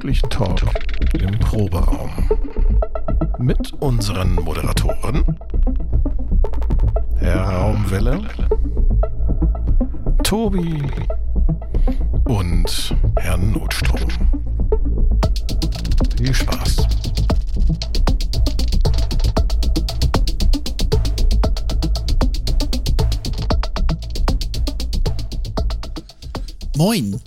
gemütlichen Talk im Proberaum. Mit unseren Moderatoren Herr Raumwelle, Tobi und Herrn Notstrom. Viel Spaß. Moin,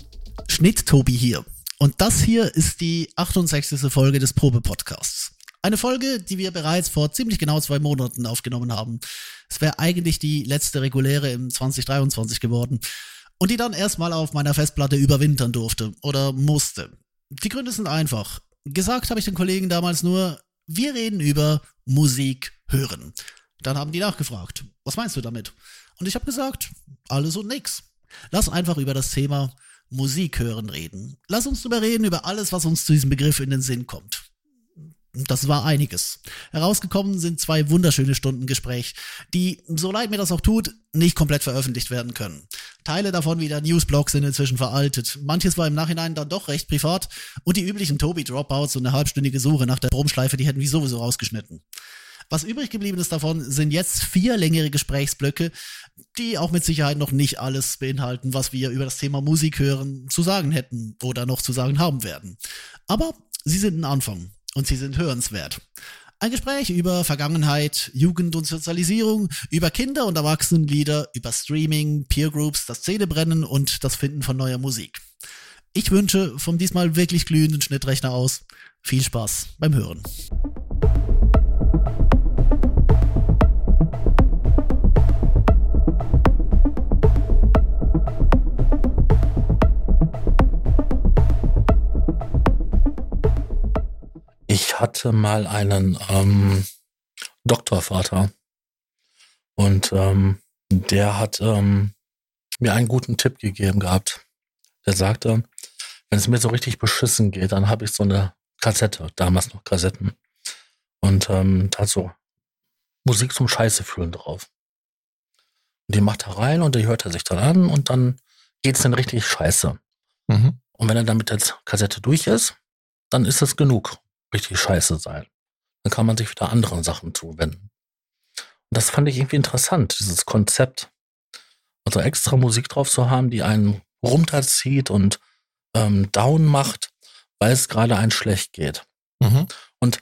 Schnitt-Tobi hier. Und das hier ist die 68. Folge des Probe-Podcasts. Eine Folge, die wir bereits vor ziemlich genau zwei Monaten aufgenommen haben. Es wäre eigentlich die letzte reguläre im 2023 geworden. Und die dann erstmal auf meiner Festplatte überwintern durfte oder musste. Die Gründe sind einfach. Gesagt habe ich den Kollegen damals nur, wir reden über Musik hören. Dann haben die nachgefragt, was meinst du damit? Und ich habe gesagt, alles und nix. Lass einfach über das Thema Musik hören reden. Lass uns drüber reden, über alles, was uns zu diesem Begriff in den Sinn kommt. Das war einiges. Herausgekommen sind zwei wunderschöne Stunden Gespräch, die, so leid mir das auch tut, nicht komplett veröffentlicht werden können. Teile davon wie der Newsblog sind inzwischen veraltet. Manches war im Nachhinein dann doch recht privat und die üblichen Tobi-Dropouts und eine halbstündige Suche nach der Brummschleife, die hätten wir sowieso rausgeschnitten. Was übrig geblieben ist davon, sind jetzt vier längere Gesprächsblöcke, die auch mit Sicherheit noch nicht alles beinhalten, was wir über das Thema Musik hören zu sagen hätten oder noch zu sagen haben werden. Aber sie sind ein Anfang und sie sind hörenswert. Ein Gespräch über Vergangenheit, Jugend und Sozialisierung, über Kinder- und Erwachsenenlieder, über Streaming, Peergroups, das Zähnebrennen und das Finden von neuer Musik. Ich wünsche vom diesmal wirklich glühenden Schnittrechner aus viel Spaß beim Hören. Ich hatte mal einen ähm, Doktorvater und ähm, der hat ähm, mir einen guten Tipp gegeben gehabt. Der sagte, wenn es mir so richtig beschissen geht, dann habe ich so eine Kassette, damals noch Kassetten. Und ähm, da hat so Musik zum Scheiße fühlen drauf. Und die macht er rein und die hört er sich dann an und dann geht's dann richtig scheiße. Mhm. Und wenn er dann mit der Kassette durch ist, dann ist es genug richtig scheiße sein. Dann kann man sich wieder anderen Sachen zuwenden. Und das fand ich irgendwie interessant, dieses Konzept. Also extra Musik drauf zu haben, die einen runterzieht und ähm, down macht, weil es gerade einen schlecht geht. Mhm. Und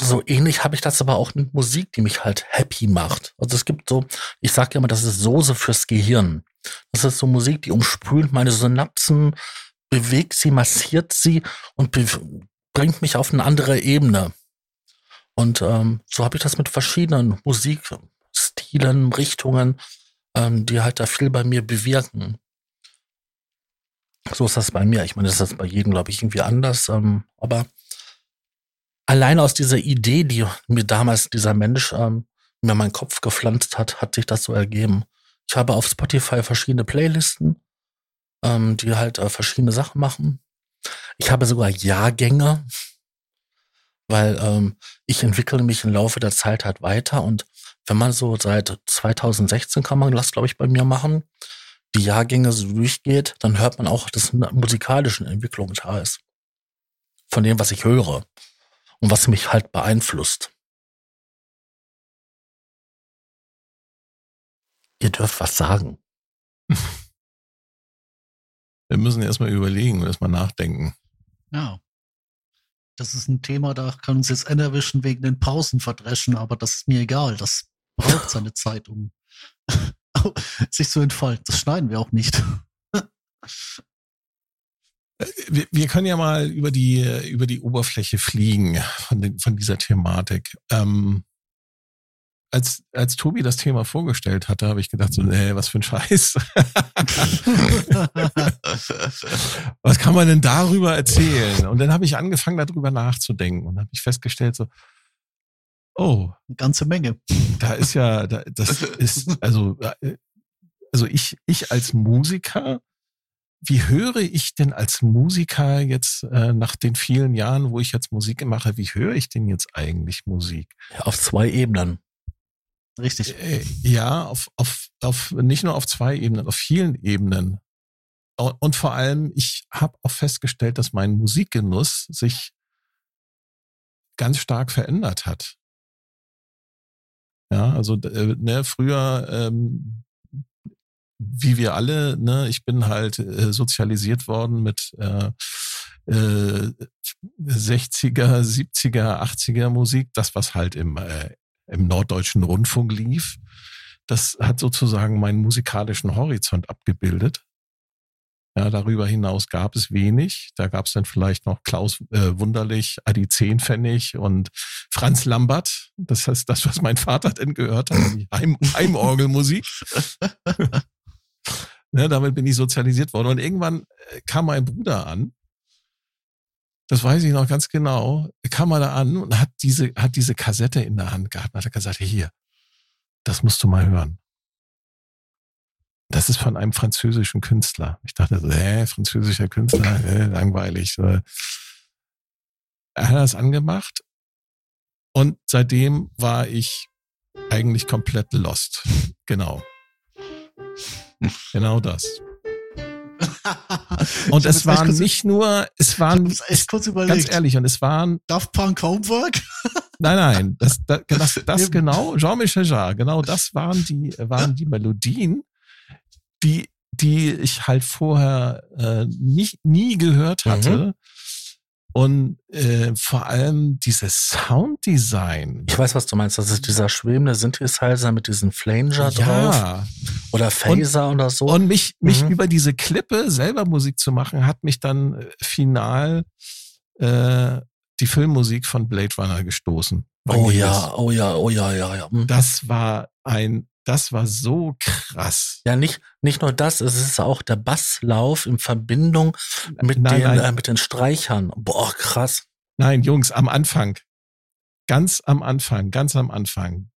so ähnlich habe ich das aber auch mit Musik, die mich halt happy macht. Also es gibt so, ich sage ja immer, das ist Soße fürs Gehirn. Das ist so Musik, die umspült meine Synapsen, bewegt sie, massiert sie und bringt mich auf eine andere Ebene. Und ähm, so habe ich das mit verschiedenen Musikstilen, Richtungen, ähm, die halt da viel bei mir bewirken. So ist das bei mir. Ich meine, das ist bei jedem, glaube ich, irgendwie anders. Ähm, aber allein aus dieser Idee, die mir damals dieser Mensch ähm, mir meinen Kopf gepflanzt hat, hat sich das so ergeben. Ich habe auf Spotify verschiedene Playlisten, ähm, die halt äh, verschiedene Sachen machen. Ich habe sogar Jahrgänge, weil ähm, ich entwickle mich im Laufe der Zeit halt weiter und wenn man so seit 2016 kann man das, glaube ich, bei mir machen, die Jahrgänge so durchgeht, dann hört man auch, dass eine musikalische Entwicklung da ist. Von dem, was ich höre und was mich halt beeinflusst. Ihr dürft was sagen. Wir müssen erstmal überlegen und erstmal nachdenken. Ja. Das ist ein Thema, da kann uns jetzt einer erwischen wegen den Pausen verdreschen, aber das ist mir egal. Das braucht seine Zeit, um sich zu entfalten. Das schneiden wir auch nicht. Wir, wir können ja mal über die, über die Oberfläche fliegen von, den, von dieser Thematik. Ähm, als, als Tobi das Thema vorgestellt hatte, habe ich gedacht, so, nee, was für ein Scheiß. was kann man denn darüber erzählen? Und dann habe ich angefangen, darüber nachzudenken und habe ich festgestellt, so, oh. Eine ganze Menge. Da ist ja, da, das ist, also, äh, also ich, ich als Musiker, wie höre ich denn als Musiker jetzt äh, nach den vielen Jahren, wo ich jetzt Musik mache, wie höre ich denn jetzt eigentlich Musik? Ja, auf zwei Ebenen. Richtig. Äh, ja, auf, auf, auf, nicht nur auf zwei Ebenen, auf vielen Ebenen. und vor allem, ich habe auch festgestellt, dass mein Musikgenuss sich ganz stark verändert hat. Ja, also äh, ne, früher, ähm, wie wir alle, ne, ich bin halt äh, sozialisiert worden mit äh, äh, 60er, 70er, 80er Musik, das was halt im, äh, im norddeutschen Rundfunk lief. Das hat sozusagen meinen musikalischen Horizont abgebildet. Ja, darüber hinaus gab es wenig. Da gab es dann vielleicht noch Klaus äh, Wunderlich, Adi Zehnpfennig und Franz Lambert. Das heißt, das, was mein Vater denn gehört hat, die Heim Heimorgelmusik. ne, damit bin ich sozialisiert worden. Und irgendwann äh, kam mein Bruder an. Das weiß ich noch ganz genau. Kam er da an und hat diese, hat diese Kassette in der Hand gehabt und hat gesagt, hier, das musst du mal hören. Das ist von einem französischen Künstler. Ich dachte so, hä, französischer Künstler, äh, langweilig. Er hat das angemacht und seitdem war ich eigentlich komplett lost. Genau. Genau das. Und es waren nicht nur, es waren, echt kurz überlegt. ganz ehrlich, und es waren. Daft Punk Homework? Nein, nein, das, das, das, das genau, Jean-Michel Jarre, genau das waren die, waren die Melodien, die, die ich halt vorher äh, nicht, nie gehört hatte. Mhm. Und äh, vor allem dieses Sounddesign. Ich weiß, was du meinst. Das ist dieser schwebende Synthesizer mit diesem Flanger ja. drauf. Oder Phaser und, oder so. Und mich, mich mhm. über diese Klippe selber Musik zu machen, hat mich dann äh, final äh, die Filmmusik von Blade Runner gestoßen. Oh ja, oh ja, oh ja, ja, ja. Mhm. Das war ein das war so krass. Ja, nicht, nicht nur das, es ist auch der Basslauf in Verbindung mit, nein, den, nein. Äh, mit den Streichern. Boah, krass. Nein, Jungs, am Anfang. Ganz am Anfang, ganz am Anfang.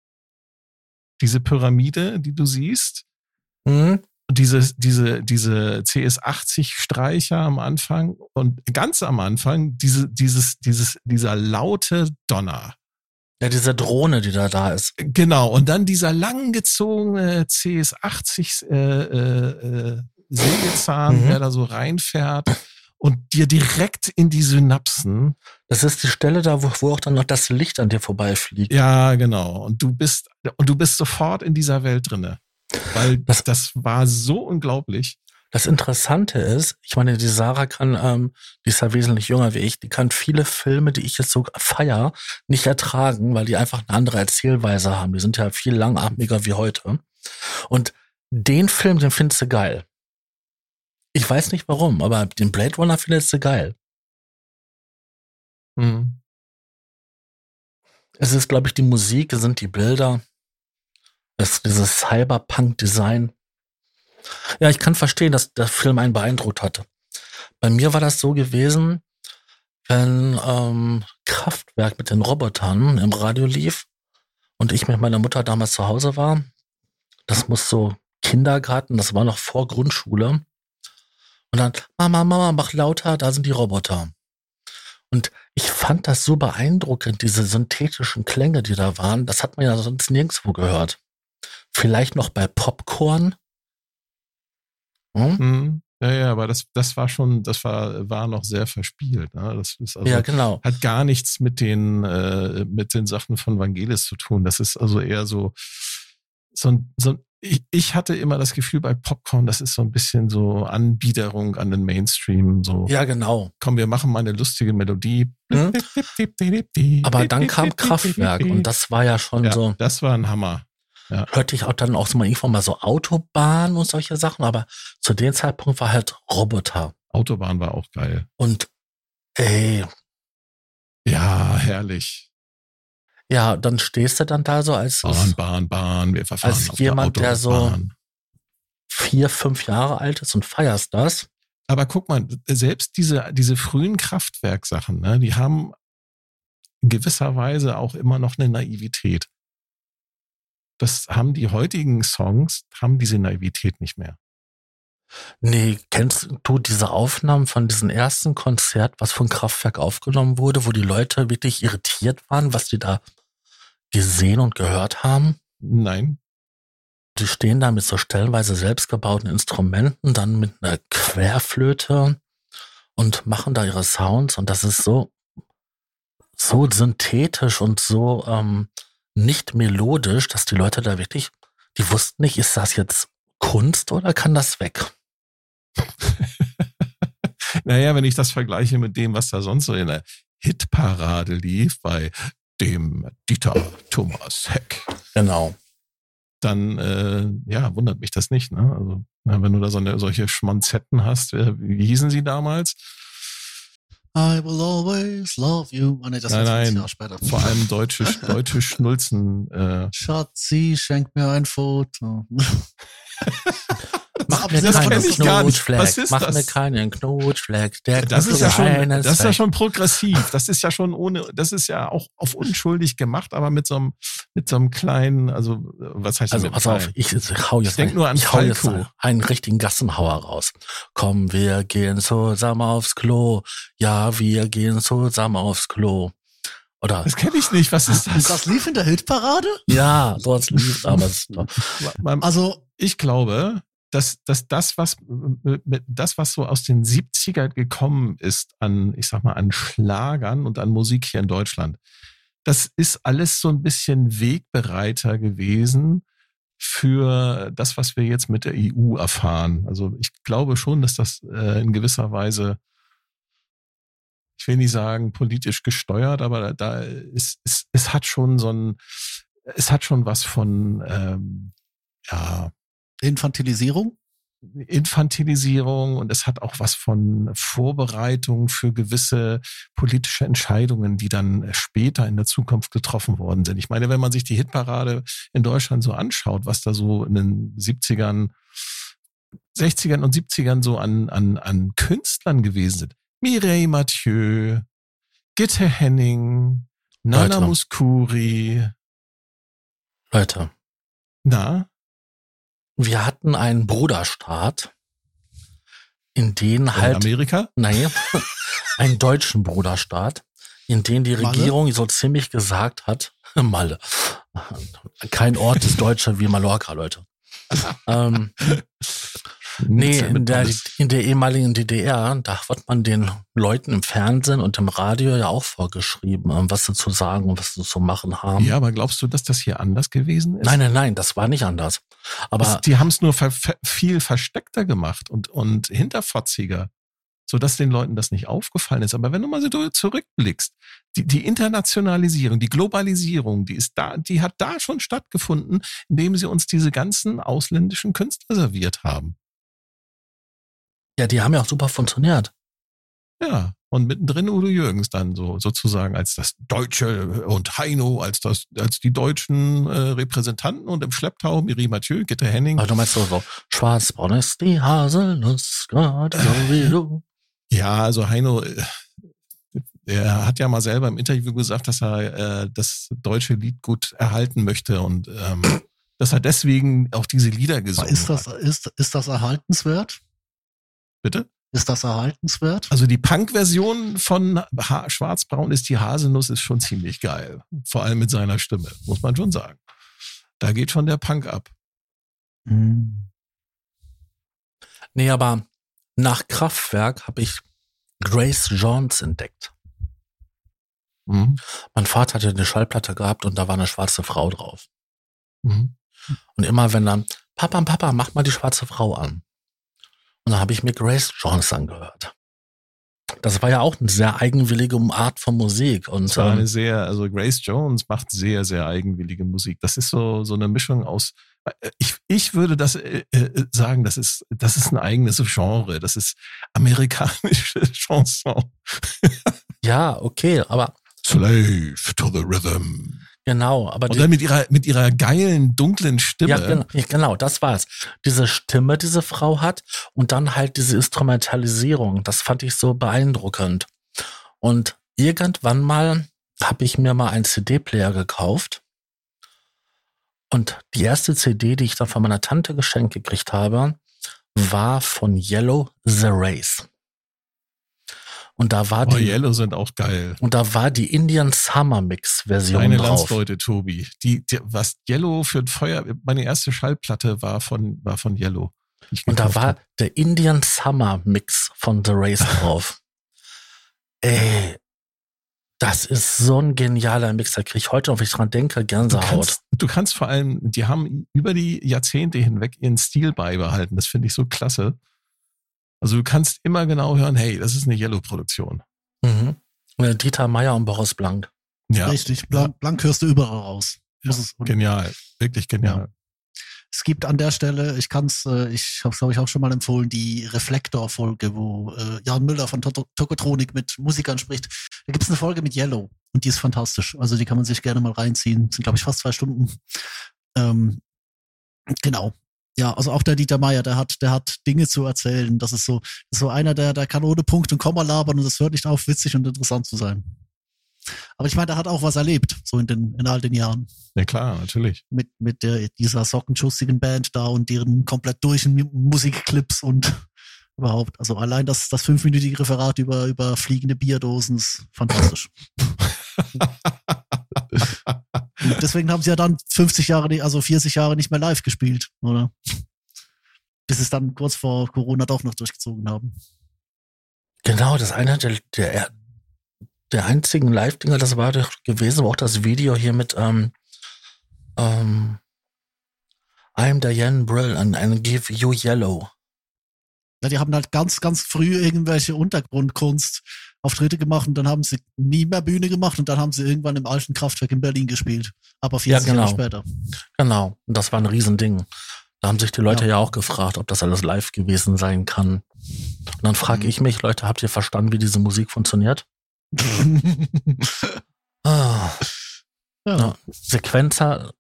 Diese Pyramide, die du siehst, mhm. diese, diese, diese CS80-Streicher am Anfang und ganz am Anfang diese, dieses, dieses, dieser laute Donner. Ja, diese Drohne, die da da ist. Genau. Und dann dieser langgezogene CS80 äh, äh, äh, Sägezahn, mhm. der da so reinfährt und dir direkt in die Synapsen. Das ist die Stelle da, wo, wo auch dann noch das Licht an dir vorbeifliegt. Ja, genau. Und du bist und du bist sofort in dieser Welt drinne, weil das, das war so unglaublich. Das Interessante ist, ich meine, die Sarah kann, ähm, die ist ja wesentlich jünger wie ich, die kann viele Filme, die ich jetzt so feier, nicht ertragen, weil die einfach eine andere Erzählweise haben. Die sind ja viel langatmiger wie heute. Und den Film, den findest du geil. Ich weiß nicht warum, aber den Blade Runner findest du geil. Hm. Es ist, glaube ich, die Musik, es sind die Bilder, es ist dieses Cyberpunk-Design. Ja, ich kann verstehen, dass der Film einen beeindruckt hatte. Bei mir war das so gewesen, wenn ähm, Kraftwerk mit den Robotern im Radio lief und ich mit meiner Mutter damals zu Hause war. Das muss so Kindergarten, das war noch vor Grundschule. Und dann, Mama, Mama, mach lauter, da sind die Roboter. Und ich fand das so beeindruckend, diese synthetischen Klänge, die da waren. Das hat man ja sonst nirgendwo gehört. Vielleicht noch bei Popcorn, hm? Ja, ja, aber das, das war schon, das war, war noch sehr verspielt. Ne? Das ist also, ja, genau. hat gar nichts mit den, äh, mit den Sachen von Vangelis zu tun. Das ist also eher so, so ein, so ich, ich hatte immer das Gefühl bei Popcorn, das ist so ein bisschen so Anbiederung an den Mainstream. So, ja, genau. Komm, wir machen mal eine lustige Melodie. Hm? Aber dann kam Kraftwerk und das war ja schon ja, so. Das war ein Hammer. Ja. Hörte ich auch dann auch so mal irgendwann mal so Autobahn und solche Sachen, aber zu dem Zeitpunkt war halt Roboter. Autobahn war auch geil. Und ey. Ja, herrlich. Ja, dann stehst du dann da so als Bahn, Bahn, Bahn, wir verfahren als jemand, der, der so vier, fünf Jahre alt ist und feierst das. Aber guck mal, selbst diese, diese frühen Kraftwerksachen, ne, die haben in gewisser Weise auch immer noch eine Naivität. Das haben die heutigen Songs, haben diese Naivität nicht mehr. Nee, kennst du diese Aufnahmen von diesem ersten Konzert, was von Kraftwerk aufgenommen wurde, wo die Leute wirklich irritiert waren, was die da gesehen und gehört haben? Nein. die stehen da mit so stellenweise selbstgebauten Instrumenten, dann mit einer Querflöte und machen da ihre Sounds und das ist so, so synthetisch und so ähm, nicht melodisch, dass die Leute da wirklich, die wussten nicht, ist das jetzt Kunst oder kann das weg? naja, wenn ich das vergleiche mit dem, was da sonst so in der Hitparade lief bei dem Dieter Thomas Heck. Genau. Dann, äh, ja, wundert mich das nicht. Ne? Also, wenn du da so eine, solche Schmonzetten hast, äh, wie hießen sie damals? I will always love you. Oh, nee, das nein, nein, Jahr später. vor allem deutsche, deutsche Schnulzen. Äh. Schatzi, schenk mir ein Foto. Mach mir Das keinen. Knutschfleck. Was ist Mach das? mir keinen Knutschfleck. Der Das ist ja schon, das ist ja schon progressiv. Das ist ja schon ohne, das ist ja auch auf unschuldig gemacht, aber mit so einem, mit so einem kleinen, also was heißt Also mit pass auf, ich, ich hau jetzt, Ich denk nur an ich hau jetzt einen richtigen Gassenhauer raus. Komm, wir gehen zusammen aufs Klo. Ja, wir gehen zusammen aufs Klo. Oder Das kenne ich nicht. Was ist das? das lief in der Hitparade? ja, dort lief aber es- Man- Also, ich glaube, dass, dass das, was mit- das, was so aus den 70ern gekommen ist an, ich sag mal, an Schlagern und an Musik hier in Deutschland, das ist alles so ein bisschen Wegbereiter gewesen für das, was wir jetzt mit der EU erfahren. Also ich glaube schon, dass das äh, in gewisser Weise, ich will nicht sagen politisch gesteuert, aber da ist, es, es hat schon so ein, es hat schon was von, ähm, ja, Infantilisierung? Infantilisierung und es hat auch was von Vorbereitung für gewisse politische Entscheidungen, die dann später in der Zukunft getroffen worden sind. Ich meine, wenn man sich die Hitparade in Deutschland so anschaut, was da so in den 70ern, 60ern und 70ern so an, an, an Künstlern gewesen sind. Mireille Mathieu, Gitte Henning, Nana Leute. Muscuri, Leute, na, wir hatten einen Bruderstaat, in den in halt, Amerika? nein, einen deutschen Bruderstaat, in den die Malle? Regierung so ziemlich gesagt hat, Malle, kein Ort ist deutscher wie Mallorca, Leute. ähm, Nee, in der, in der ehemaligen DDR, da wird man den Leuten im Fernsehen und im Radio ja auch vorgeschrieben, ähm, was sie zu sagen und was sie zu machen haben. Ja, aber glaubst du, dass das hier anders gewesen ist? Nein, nein, nein, das war nicht anders. Aber Das, die haben es nur ver, viel versteckter gemacht und, und hinterfotziger, sodass den Leuten das nicht aufgefallen ist. Aber wenn du mal so zurückblickst, die, die Internationalisierung, die Globalisierung, die ist da, die hat da schon stattgefunden, indem sie uns diese ganzen ausländischen Künstler serviert haben. Ja, die haben ja auch super funktioniert. Ja. Und mittendrin Udo Jürgens dann so sozusagen als das Deutsche und Heino als das als die deutschen äh, Repräsentanten und im Schlepptau Miri Mathieu, Gitte Henning. Aber du meinst so, so schwarzbraun ist die Haselnuss, gerade so wie du. Ja, also Heino, äh, er hat ja mal selber im Interview gesagt, dass er äh, das deutsche Lied gut erhalten möchte und ähm, dass er deswegen auch diese Lieder gesungen Ist das, hat. ist, ist das erhaltenswert? Bitte? Ist das erhaltenswert? Also die Punk-Version von ha Schwarzbraun ist die Haselnuss ist schon ziemlich geil. Vor allem mit seiner Stimme, muss man schon sagen. Da geht schon der Punk ab. Hm. Nee, aber nach Kraftwerk habe ich Grace Jones entdeckt. Mhm. Mein Vater hatte eine Schallplatte gehabt und da war eine schwarze Frau drauf. Mhm. Und immer wenn dann, Papa, Papa, mach mal die schwarze Frau an. Und dann habe ich mir Grace Jones angehört. Das war ja auch eine sehr eigenwillige Art von Musik. Und Das war eine ähm, sehr, also Grace Jones macht sehr, sehr eigenwillige Musik. Das ist so, so eine Mischung aus, äh, ich, ich würde das äh, äh, sagen, das ist, das ist ein eigenes Genre. Das ist amerikanische Chanson. ja, okay, aber Slave to the Rhythm. Genau, aber Und die, mit ihrer, mit ihrer geilen, dunklen Stimme. ja, genau, ja, genau, das war's. Diese Stimme, diese Frau hat und dann halt diese Instrumentalisierung, das fand ich so beeindruckend. Und irgendwann mal habe ich mir mal einen CD-Player gekauft und die erste CD, die ich dann von meiner Tante geschenkt gekriegt habe, war von Yellow The Race. Und da war Oh, die, Yellow sind auch geil. und da war die Indian Summer Mix Version Deine drauf. Landsleute, Tobi. Die, die, was Yellow für ein Feuer, meine erste Schallplatte war von, war von Yellow. Und da war hab. der Indian Summer Mix von The Race drauf. Ey, das ist so ein genialer Mix. Da kriege ich heute, noch, wenn ich dran denke, Du Gänsehaut. kannst, du kannst vor allem, die haben über die Jahrzehnte hinweg ihren Stil beibehalten. Das finde ich so klasse. Also du kannst immer genau hören, hey, das ist eine Yellow-Produktion. Mhm. Dieter Meier und Boris Blank. Ja, Richtig, blank, blank hörst du überall raus. Das ist, und genial. Wirklich genial. es gibt an der Stelle, ich kann's, äh, ich habe es glaube ich auch schon mal empfohlen, die Reflektor-Folge, wo äh, Jan Müller von Tokotronik mit Musikern spricht. Da gibt's eine Folge mit Yellow und die ist fantastisch. Also die kann man sich gerne mal reinziehen. Sind glaube ich fast zwei Stunden. Ähm, genau. Ja, also auch der Dieter Meier, der hat, der hat Dinge zu erzählen. Das ist so, das ist so einer, der, der kann ohne Punkt und Komma labern und das hört nicht auf, witzig und interessant zu sein. Aber ich meine, der hat auch was erlebt, so in den, in all den Jahren Ja klar, natürlich. mit, mit der, dieser sockenschussigen Band da und deren komplett durch Musikclips und überhaupt. Also allein das, das fünfminütige Referat über, über fliegende Bierdosen ist fantastisch. Deswegen haben sie ja dann 50 Jahre, also 40 Jahre nicht mehr live gespielt, oder? Bis es dann kurz vor Corona doch noch durchgezogen haben. Genau, das eine der, der, der einzigen Live-Dinger, das war doch gewesen, war auch das Video hier mit ähm, ähm, I'm Diane Brill and, and Give You Yellow. Ja, die haben halt ganz, ganz früh irgendwelche Untergrundkunst Auftritte gemacht und dann haben sie nie mehr Bühne gemacht und dann haben sie irgendwann im alten Kraftwerk in Berlin gespielt. Aber 40 Ja, genau. Jahre später. Genau, und das war ein Riesending. Da haben sich die Leute Ja. ja, auch gefragt, ob das alles live gewesen sein kann. Und dann frage Mhm. ich mich, Leute, habt ihr verstanden, wie diese Musik funktioniert? Ah, ja. Ja. Sequenzer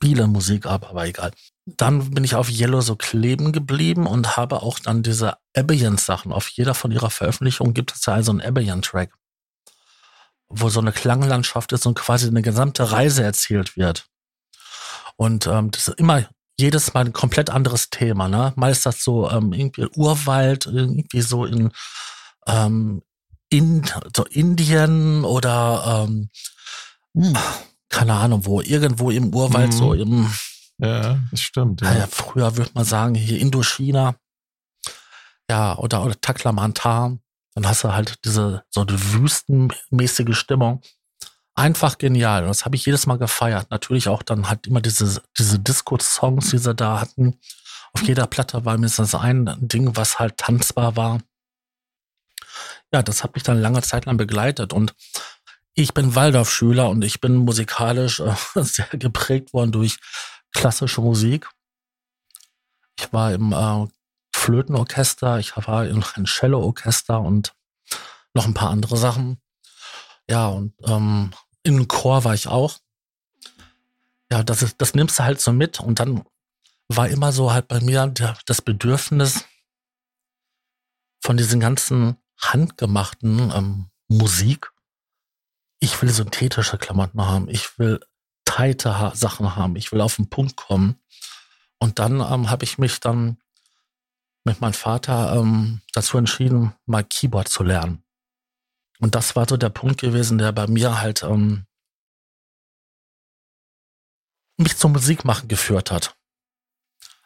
spiele Musik ab, aber egal. Dann bin ich auf Yellow so kleben geblieben und habe auch dann diese Ambient-Sachen. Auf jeder von ihrer Veröffentlichungen gibt es ja also einen Ambient-Track, wo so eine Klanglandschaft ist und quasi eine gesamte Reise erzählt wird. Und ähm, das ist immer jedes Mal ein komplett anderes Thema. Ne? Mal ist das so ähm, irgendwie Urwald, irgendwie so in, ähm, in so Indien oder ähm, Hm. Keine Ahnung wo, irgendwo im Urwald, Mhm. so im, Ja, das stimmt. ja. Ja. früher würde man sagen, hier Indochina, ja, oder, oder Taklamantar, dann hast du halt diese, so eine wüstenmäßige Stimmung. Einfach genial. Und das habe ich jedes Mal gefeiert. Natürlich auch dann halt immer diese, diese Disco-Songs, die sie da hatten. Auf jeder Platte war mindestens ein Ding, was halt tanzbar war. Ja, das hat mich dann lange Zeit lang begleitet. Und ich bin Waldorfschüler und ich bin musikalisch äh, sehr geprägt worden durch klassische Musik. Ich war im äh, Flötenorchester, ich war in einem Cello-Orchester und noch ein paar andere Sachen. Ja, und ähm, in Chor war ich auch. Ja, das, ist, das nimmst du halt so mit und dann war immer so halt bei mir der, das Bedürfnis von diesen ganzen handgemachten ähm, Musik. Ich will synthetische Klamotten haben. Ich will tighte Sachen haben. Ich will auf den Punkt kommen. Und dann ähm, habe ich mich dann mit meinem Vater ähm, dazu entschieden, mal Keyboard zu lernen. Und das war so der Punkt gewesen, der bei mir halt ähm, mich zum Musikmachen geführt hat.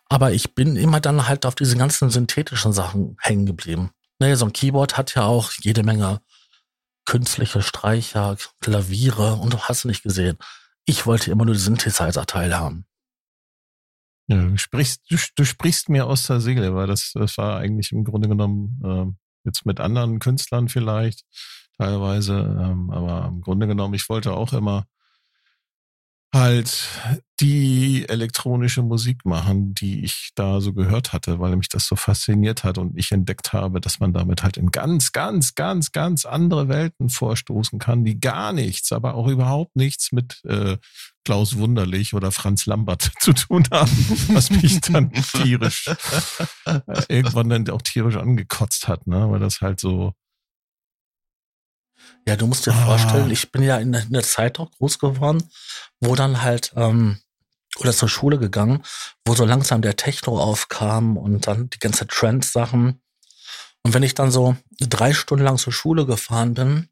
Aber ich bin immer dann halt auf diese ganzen synthetischen Sachen hängen geblieben. Ne, so ein Keyboard hat ja auch jede Menge künstliche Streicher, Klaviere und du hast nicht gesehen. Ich wollte immer nur die Synthesizer-Teile haben. Ja, du, sprichst, du, du sprichst mir aus der Seele, weil das, das war eigentlich im Grunde genommen ähm, jetzt mit anderen Künstlern vielleicht teilweise, ähm, aber im Grunde genommen, ich wollte auch immer halt die elektronische Musik machen, die ich da so gehört hatte, weil mich das so fasziniert hat und ich entdeckt habe, dass man damit halt in ganz, ganz, ganz, ganz andere Welten vorstoßen kann, die gar nichts, aber auch überhaupt nichts mit äh, Klaus Wunderlich oder Franz Lambert zu tun haben, was mich dann tierisch äh, irgendwann dann auch tierisch angekotzt hat, ne, weil das halt so Ja, du musst dir Ah. vorstellen, ich bin ja in, der- in der Zeit auch groß geworden, wo dann halt, ähm, oder zur Schule gegangen, wo so langsam der Techno aufkam und dann die ganze Trend-Sachen. Und wenn ich dann so drei Stunden lang zur Schule gefahren bin,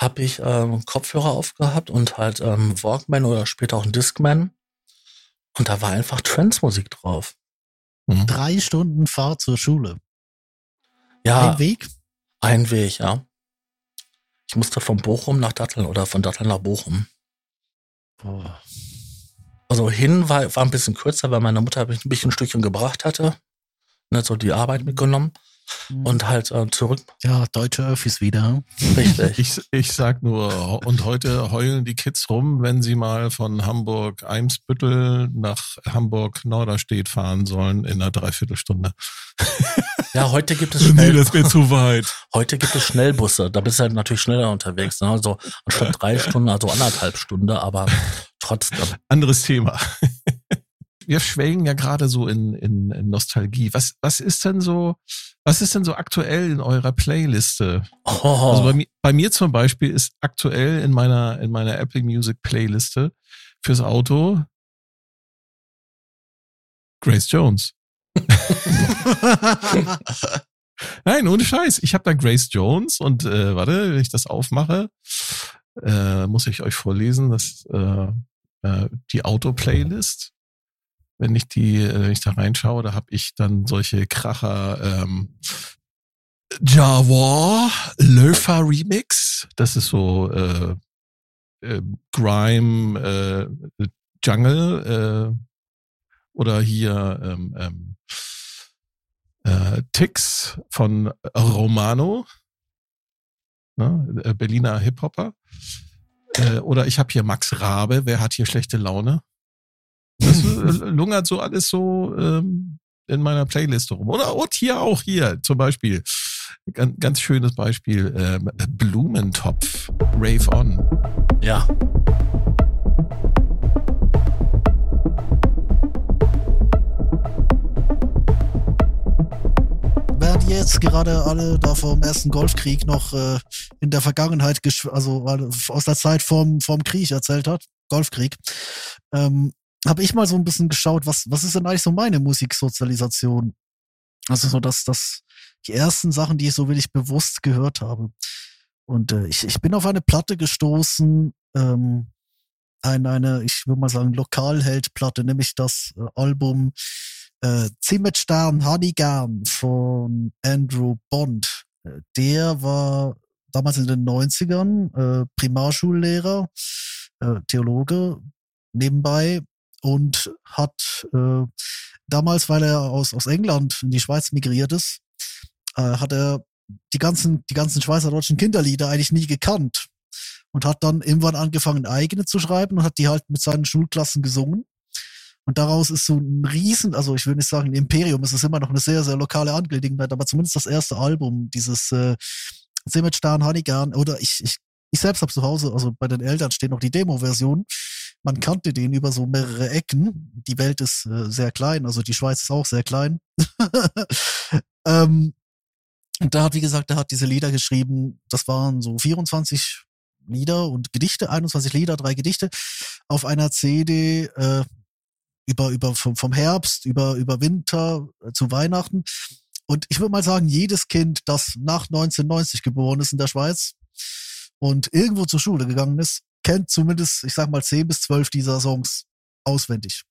habe ich ähm, Kopfhörer aufgehabt und halt ähm, Walkman oder später auch ein Discman. Und da war einfach Trance-Musik drauf. Mhm. Drei Stunden Fahrt zur Schule. Ja. Ein Weg? Ein Weg, ja. Ich musste von Bochum nach Datteln oder von Datteln nach Bochum. Boah. Also hin war, war ein bisschen kürzer, weil meine Mutter mich ein Stückchen gebracht hatte. Ne, so die Arbeit mitgenommen. Mhm. und halt äh, zurück. Ja, deutsche Öffis wieder. Richtig. ich, ich sag nur, und heute heulen die Kids rum, wenn sie mal von Hamburg Eimsbüttel nach Hamburg Norderstedt fahren sollen in einer Dreiviertelstunde. Ja, heute gibt es schnell. Nee, das wäre zu weit. Heute gibt es Schnellbusse. Da bist du halt natürlich schneller unterwegs. Ne? Also anstatt drei Stunden, also anderthalb Stunden, aber trotzdem. Anderes Thema wir schwelgen ja gerade so in, in, in Nostalgie. Was, was ist denn so, was ist denn so aktuell in eurer Playliste? Oh. Also bei, mir, bei mir zum Beispiel ist aktuell in meiner, in meiner Apple Music Playliste fürs Auto Grace Jones. Nein, ohne Scheiß. Ich habe da Grace Jones und äh, warte, wenn ich das aufmache, äh, muss ich euch vorlesen, dass äh, äh, die Auto-Playlist wenn ich die, äh, wenn ich da reinschaue, da habe ich dann solche Kracher ähm, Java Lofa Remix. Das ist so äh, äh, Grime äh, Jungle äh, oder hier ähm, ähm, äh, Tix von Romano, ne? Äh, Berliner Hip-Hopper. Äh, oder ich habe hier Max Rabe, wer hat hier schlechte Laune? Das äh, lungert so alles so ähm, in meiner Playlist rum. Oder und hier auch hier zum Beispiel. Ganz, ganz schönes Beispiel. Ähm, Blumentopf. Rave On. Ja. Während ihr jetzt gerade alle da vom ersten Golfkrieg noch äh, in der Vergangenheit, also aus der Zeit vom, vom Krieg erzählt hat, Golfkrieg, ähm, habe ich mal so ein bisschen geschaut, was, was ist denn eigentlich so meine Musiksozialisation? Also so, dass das die ersten Sachen, die ich so wirklich bewusst gehört habe. Und äh, ich, ich bin auf eine Platte gestoßen, ähm, eine, eine, ich würde mal sagen, Lokalheldplatte, nämlich das äh, Album äh, Zimmetstern Honeygarn von Andrew Bond. Äh, der war damals in den 90ern äh, Primarschullehrer, äh, Theologe nebenbei und hat äh, damals, weil er aus, aus England in die Schweiz migriert ist, äh, hat er die ganzen, die ganzen schweizerdeutschen Kinderlieder eigentlich nie gekannt und hat dann irgendwann angefangen, eigene zu schreiben und hat die halt mit seinen Schulklassen gesungen. Und daraus ist so ein Riesen, also ich will nicht sagen Imperium, es ist immer noch eine sehr, sehr lokale Angelegenheit, aber zumindest das erste Album, dieses äh, Simmetstern Honeygarn, oder ich, ich, ich selbst habe zu Hause, also bei den Eltern steht noch die Demo-Version man kannte den über so mehrere Ecken. Die Welt ist äh, sehr klein, also die Schweiz ist auch sehr klein. ähm, und da hat, wie gesagt, er hat diese Lieder geschrieben. Das waren so 24 Lieder und Gedichte, 21 Lieder, drei Gedichte auf einer CD äh, über über vom, vom Herbst über über Winter äh, zu Weihnachten. Und ich würde mal sagen, jedes Kind, das nach 1990 geboren ist in der Schweiz und irgendwo zur Schule gegangen ist, kennt zumindest, ich sag mal, zehn bis zwölf dieser Songs auswendig.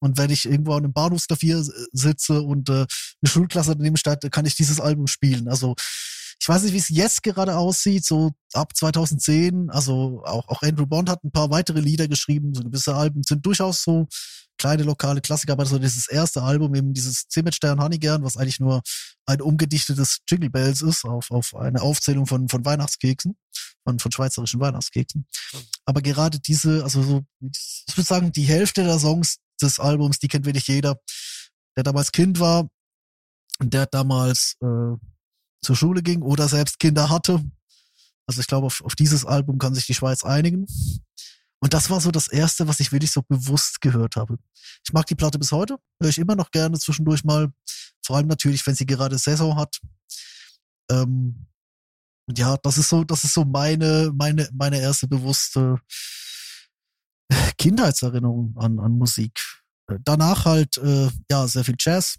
Und wenn ich irgendwo an einem Bahnhofsklavier sitze und äh, eine Schulklasse daneben steht, kann ich dieses Album spielen. Also ich weiß nicht, wie es jetzt gerade aussieht, so ab 2010. Also auch, auch Andrew Bond hat ein paar weitere Lieder geschrieben. So gewisse Alben sind durchaus so kleine lokale Klassiker, aber so dieses erste Album, eben dieses C mit Stern Honeygern, was eigentlich nur ein umgedichtetes Jingle Bells ist, auf, auf eine Aufzählung von, von Weihnachtskeksen, von, von schweizerischen Weihnachtskeksen. Aber gerade diese, also so, ich würde sagen, die Hälfte der Songs des Albums, die kennt wirklich jeder, der damals Kind war, der damals äh, zur Schule ging oder selbst Kinder hatte. Also ich glaube, auf, auf dieses Album kann sich die Schweiz einigen. Und das war so das erste, was ich wirklich so bewusst gehört habe. Ich mag die Platte bis heute, höre ich immer noch gerne zwischendurch mal. Vor allem natürlich, wenn sie gerade Saison hat. Ähm, ja, das ist so, das ist so meine, meine, meine erste bewusste Kindheitserinnerung an, an Musik. Danach halt, äh, ja, sehr viel Jazz.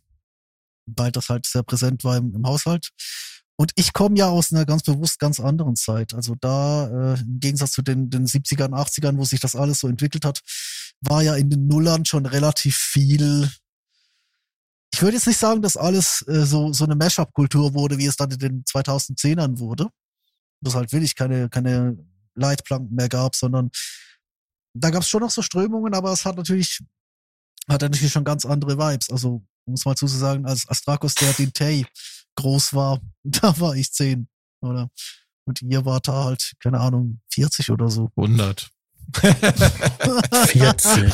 weil das halt sehr präsent war im, im Haushalt. Und ich komme ja aus einer ganz bewusst ganz anderen Zeit. Also da, äh, im Gegensatz zu den, den 70ern, 80ern, wo sich das alles so entwickelt hat, war ja in den Nullern schon relativ viel. Ich würde jetzt nicht sagen, dass alles äh, so, so eine Mashup-Kultur wurde, wie es dann in den 2010ern wurde. Das halt wirklich keine, keine Leitplanken mehr gab, sondern da gab es schon noch so Strömungen, aber es hat natürlich, hat natürlich schon ganz andere Vibes. Also, um es mal zu sagen, als Astrakos der Dintei groß war, da war ich zehn, oder? Und ihr wart da halt, keine Ahnung, 40 oder so. 100. 40.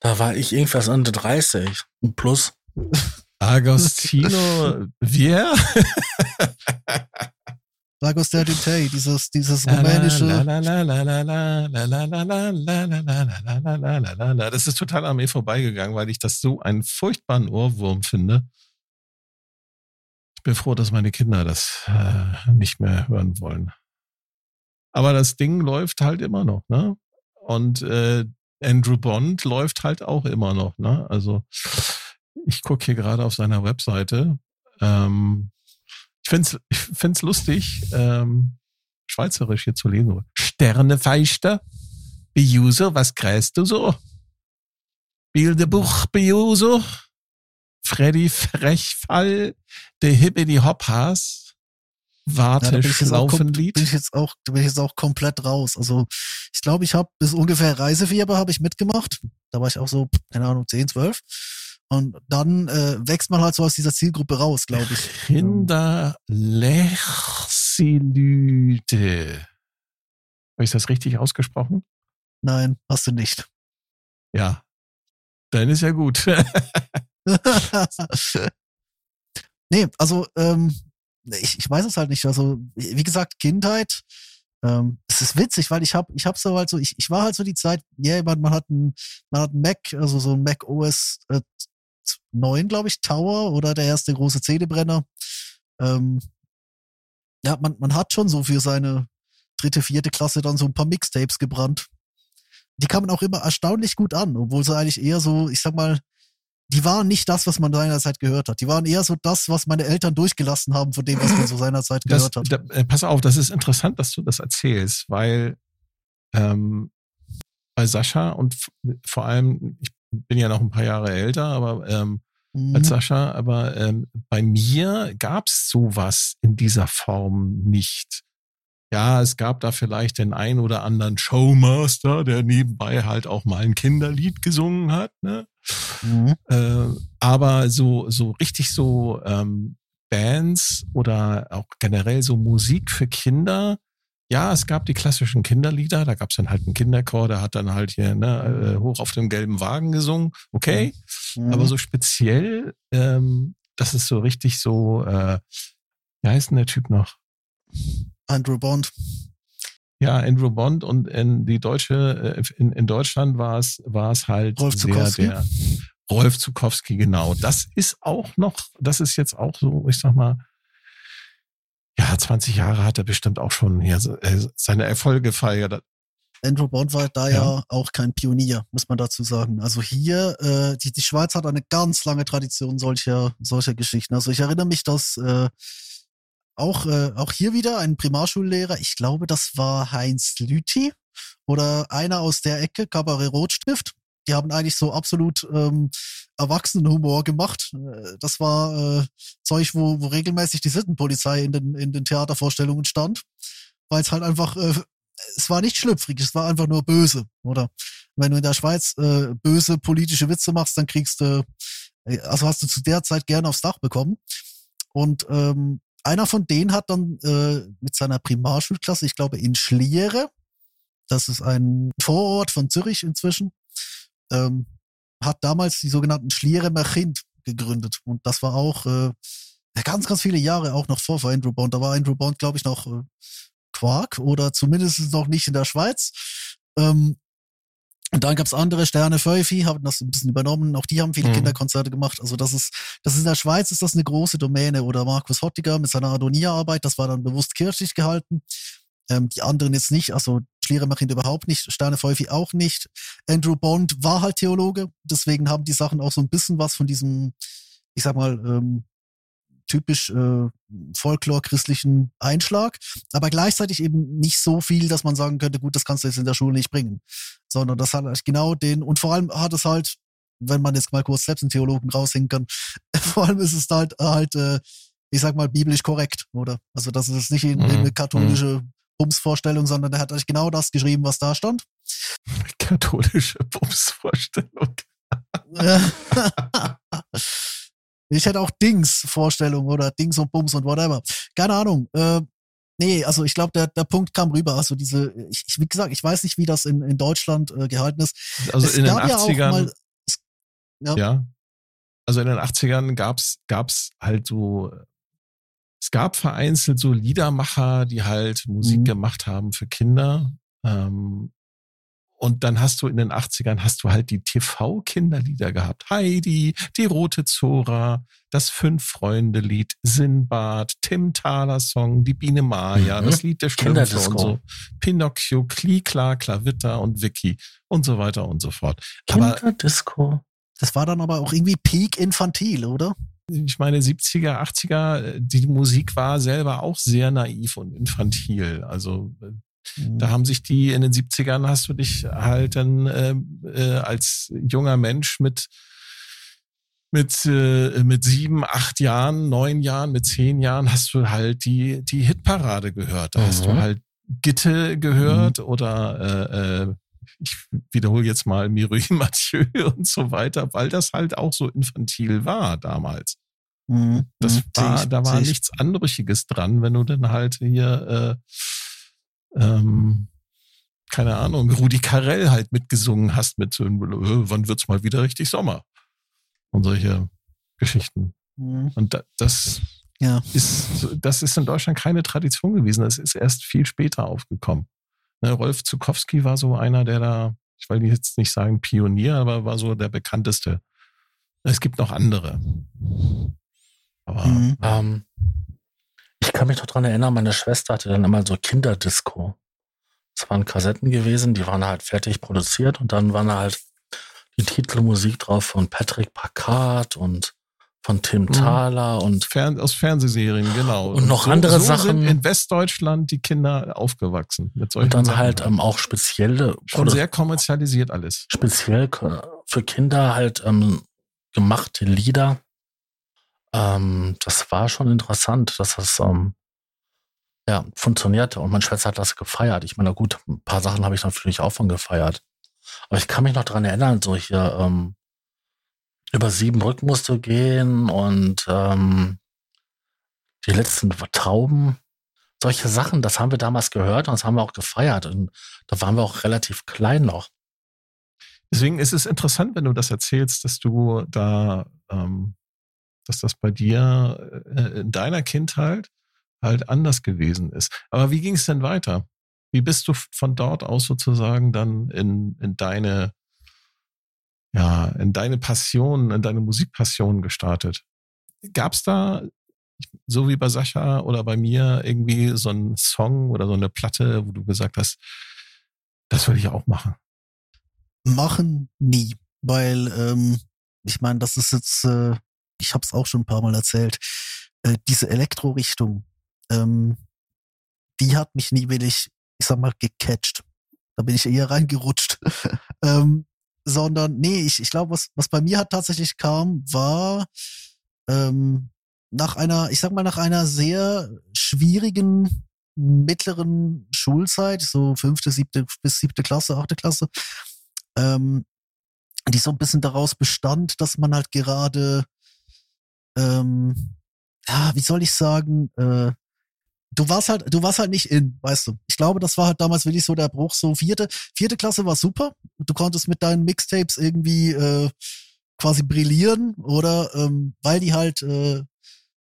da war ich irgendwas unter 30. Plus. Agostino, wer? Lagos der Dintei, dieses, dieses rumänische. Das ist total an mir vorbeigegangen, weil ich das so einen furchtbaren Ohrwurm finde. Ich bin froh, dass meine Kinder das äh, nicht mehr hören wollen. Aber das Ding läuft halt immer noch, ne? Und äh, Andrew Bond läuft halt auch immer noch, ne? Also ich gucke hier gerade auf seiner Webseite. Ähm, ich find's, ich find's lustig, ähm, schweizerisch hier zu lesen. Sternefeister, Biuso, was kreist du so? Bildebuch, Biuso, Freddy Frechfall, der Hippity Hoppas, Warte, Ja, Schlaufenlied. bin ich jetzt auch, bin ich jetzt auch komplett raus. Also ich glaube, ich habe bis ungefähr Reisefieber habe ich mitgemacht. Da war ich auch so, keine Ahnung, 10, 12. Und dann äh, wächst man halt so aus dieser Zielgruppe raus, glaube ich. Kinder Lechsilyte. Habe ich das richtig ausgesprochen? Nein, hast du nicht. Ja. Dann ist ja gut. nee, also ähm, ich, ich weiß es halt nicht. Also wie gesagt, Kindheit. Ähm, es ist witzig, weil ich habe ich hab so halt so ich, ich war halt so die Zeit, ja, yeah, man, man hat ein man hat ein Mac, also so ein Mac OS äh, 9, glaube ich, Tower oder der erste große CD-Brenner. Ähm, ja, man, man hat schon so für seine dritte, vierte Klasse dann so ein paar Mixtapes gebrannt. Die kamen auch immer erstaunlich gut an, obwohl sie eigentlich eher so, ich sag mal, die waren nicht das, was man seinerzeit gehört hat. Die waren eher so das, was meine Eltern durchgelassen haben von dem, was man so seinerzeit Das, gehört hat. da, äh, pass auf, das ist interessant, dass du das erzählst, weil ähm, bei Sascha und vor allem, ich bin ja noch ein paar Jahre älter, aber ähm, Mhm. als Sascha, aber ähm, bei mir gab's sowas in dieser Form nicht. Ja, es gab da vielleicht den ein oder anderen Showmaster, der nebenbei halt auch mal ein Kinderlied gesungen hat, ne? Mhm. Äh, aber so, so richtig so ähm, Bands oder auch generell so Musik für Kinder. Ja, es gab die klassischen Kinderlieder, da gab es dann halt einen Kinderchor, der hat dann halt hier ne, äh, hoch auf dem gelben Wagen gesungen. Okay, Mhm. aber so speziell, ähm, das ist so richtig so, äh, wie heißt denn der Typ noch? Andrew Bond. Ja, Andrew Bond und in die deutsche, äh, in, in Deutschland war es, war es halt Rolf sehr Zukowski? der Rolf Zukowski, genau. Das ist auch noch, das ist jetzt auch so, ich sag mal, ja, 20 Jahre hat er bestimmt auch schon hier so, äh, seine Erfolge feiert. Andrew Bond war da ja. auch kein Pionier, muss man dazu sagen. Also hier, äh, die, die Schweiz hat eine ganz lange Tradition solcher, solcher Geschichten. Also ich erinnere mich, dass äh, auch, äh, auch hier wieder ein Primarschullehrer, ich glaube, das war Heinz Lüthi oder einer aus der Ecke, Kabarett Rotstift. Die haben eigentlich so absolut ähm, Erwachsenenhumor gemacht. Äh, Das war äh, Zeug, wo, wo regelmäßig die Sittenpolizei in den, in den Theatervorstellungen stand, weil es halt einfach äh, es war nicht schlüpfrig, es war einfach nur böse, oder? Wenn du in der Schweiz äh, böse politische Witze machst, dann kriegst du, äh, also hast du zu der Zeit gerne aufs Dach bekommen. Und ähm, einer von denen hat dann äh, mit seiner Primarschulklasse, ich glaube in Schliere, das ist ein Vorort von Zürich inzwischen, ähm, hat damals die sogenannten Schliere Merchind gegründet. Und das war auch äh, ganz, ganz viele Jahre auch noch vor, vor Andrew Bond. Da war Andrew Bond, glaube ich, noch äh, Quark oder zumindest noch nicht in der Schweiz. Ähm, und dann gab's andere Sterne, Feufi, haben das ein bisschen übernommen. Auch die haben viele Mhm. Kinderkonzerte gemacht. Also das ist, das ist in der Schweiz ist das eine große Domäne. Oder Markus Hottiger mit seiner Adonia-Arbeit, das war dann bewusst kirchlich gehalten. Ähm, die anderen jetzt nicht, also Schlieremachind überhaupt nicht, Sterne Feufi auch nicht. Andrew Bond war halt Theologe, deswegen haben die Sachen auch so ein bisschen was von diesem, ich sag mal, ähm, typisch äh, Folklore-christlichen Einschlag, aber gleichzeitig eben nicht so viel, dass man sagen könnte, gut, das kannst du jetzt in der Schule nicht bringen, sondern das hat halt genau den, und vor allem hat es halt, wenn man jetzt mal kurz selbst einen Theologen raushängen kann, vor allem ist es halt, halt äh, ich sag mal, biblisch korrekt, oder? Also das ist nicht in, in eine mhm. katholische Bumsvorstellung, sondern er hat eigentlich genau das geschrieben, was da stand. Katholische Bumsvorstellung. ich hätte auch Dings-Vorstellung oder Dings und Bums und whatever. Keine Ahnung. Äh, nee, also ich glaube, der, der Punkt kam rüber. Also diese, ich, wie gesagt, ich weiß nicht, wie das in, in Deutschland äh, gehalten ist. Also es in den 80ern. Ja, mal, ja. ja. Also in den 80ern gab's gab's halt so es gab vereinzelt so Liedermacher, die halt Musik mhm. gemacht haben für Kinder. Ähm, und dann hast du in den 80ern hast du halt die TV-Kinderlieder gehabt. Heidi, die rote Zora, das Fünf-Freunde-Lied, Sinbad, Tim Thaler Song, die Biene Maya, mhm. das Lied der Schlümpfe und so. Pinocchio, Klikla, Klavitter und Vicky und so weiter und so fort. Kinderdisco. Das war dann aber auch irgendwie Peak Infantil, oder? Ich meine, 70er, 80er, die Musik war selber auch sehr naiv und infantil. Also mhm. da haben sich die in den 70ern hast du dich halt dann äh, äh, als junger Mensch mit mit äh, mit sieben, acht Jahren, neun Jahren, mit zehn Jahren hast du halt die die Hitparade gehört. Da mhm. hast du mhm. halt Gitte gehört mhm. oder äh, äh, ich wiederhole jetzt mal Mireille Mathieu und so weiter, weil das halt auch so infantil war damals. Mhm. Das mhm. war, da war nichts Anrüchiges dran, wenn du dann halt hier, äh, ähm, keine Ahnung, Rudi Carell halt mitgesungen hast mit so, äh, wann wird's mal wieder richtig Sommer? Und solche Geschichten. Mhm. Und da, das ja. ist, das ist in Deutschland keine Tradition gewesen. Das ist erst viel später aufgekommen. Ne, Rolf Zukowski war so einer, der da, ich will jetzt nicht sagen Pionier, aber war so der bekannteste. Es gibt noch andere. Aber mhm. ähm, ich kann mich noch dran erinnern, meine Schwester hatte dann immer so Kinderdisco. Das waren Kassetten gewesen, die waren halt fertig produziert und dann waren halt die Titelmusik drauf von Patrick Packard und von Tim mhm. Thaler und Fern aus Fernsehserien, genau. Und noch so, andere so Sachen. in Westdeutschland die Kinder aufgewachsen mit solchen Und dann Sachen. halt ähm, auch spezielle. Schon sehr kommerzialisiert alles. Speziell für Kinder halt ähm, gemachte Lieder. Ähm, das war schon interessant, dass das ähm, ja, funktionierte. Und meine Schwester hat das gefeiert. Ich meine, gut, ein paar Sachen habe ich natürlich auch von gefeiert. Aber ich kann mich noch dran erinnern, so hier ähm, über sieben Brücken musst du gehen und ähm, die letzten Trauben. Solche Sachen, das haben wir damals gehört und das haben wir auch gefeiert. Und da waren wir auch relativ klein noch. Deswegen ist es interessant, wenn du das erzählst, dass du da ähm, dass das bei dir äh, in deiner Kindheit halt anders gewesen ist. Aber wie ging es denn weiter? Wie bist du von dort aus sozusagen dann in, in deine, ja, in deine Passion, in deine Musikpassion gestartet? Gab es da, so wie bei Sascha oder bei mir, irgendwie so einen Song oder so eine Platte, wo du gesagt hast, das würde ich auch machen? Machen nie, weil ähm, ich meine, das ist jetzt äh, ich habe es auch schon ein paar Mal erzählt, äh, diese Elektrorichtung, ähm, die hat mich nie wirklich, ich sag mal, gecatcht. Da bin ich eher reingerutscht. ähm, sondern, nee, ich, ich glaube, was, was bei mir hat tatsächlich kam, war ähm, nach einer, ich sag mal, nach einer sehr schwierigen mittleren Schulzeit, so fünfte, siebte bis siebte Klasse, achte Klasse, ähm, die so ein bisschen daraus bestand, dass man halt gerade ähm, ja, wie soll ich sagen, äh, du warst halt, du warst halt nicht in, weißt du. Ich glaube, das war halt damals wirklich so der Bruch. So vierte, vierte Klasse war super. Du konntest mit deinen Mixtapes irgendwie äh, quasi brillieren, oder? Ähm, weil die halt, äh,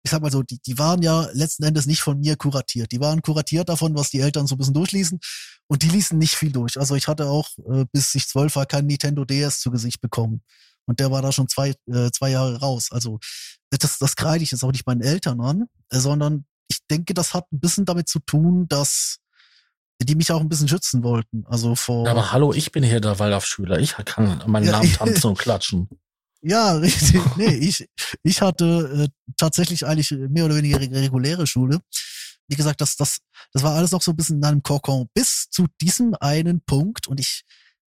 ich sag mal so, die, die waren ja letzten Endes nicht von mir kuratiert. Die waren kuratiert davon, was die Eltern so ein bisschen durchließen. Und die ließen nicht viel durch. Also ich hatte auch, äh, bis ich zwölf war, kein Nintendo DS zu Gesicht bekommen. Und der war da schon zwei, äh, zwei Jahre raus. Also das, das kreide ich jetzt auch nicht meinen Eltern an, äh, sondern ich denke, das hat ein bisschen damit zu tun, dass die mich auch ein bisschen schützen wollten. Also vor. Aber hallo, ich bin hier der Waldorfschüler. Ich kann meinen Namen tanzen und klatschen. Ja, richtig. Nee, ich, ich hatte äh, tatsächlich eigentlich mehr oder weniger reguläre Schule. Wie gesagt, das, das, das war alles noch so ein bisschen in einem Kokon bis zu diesem einen Punkt und ich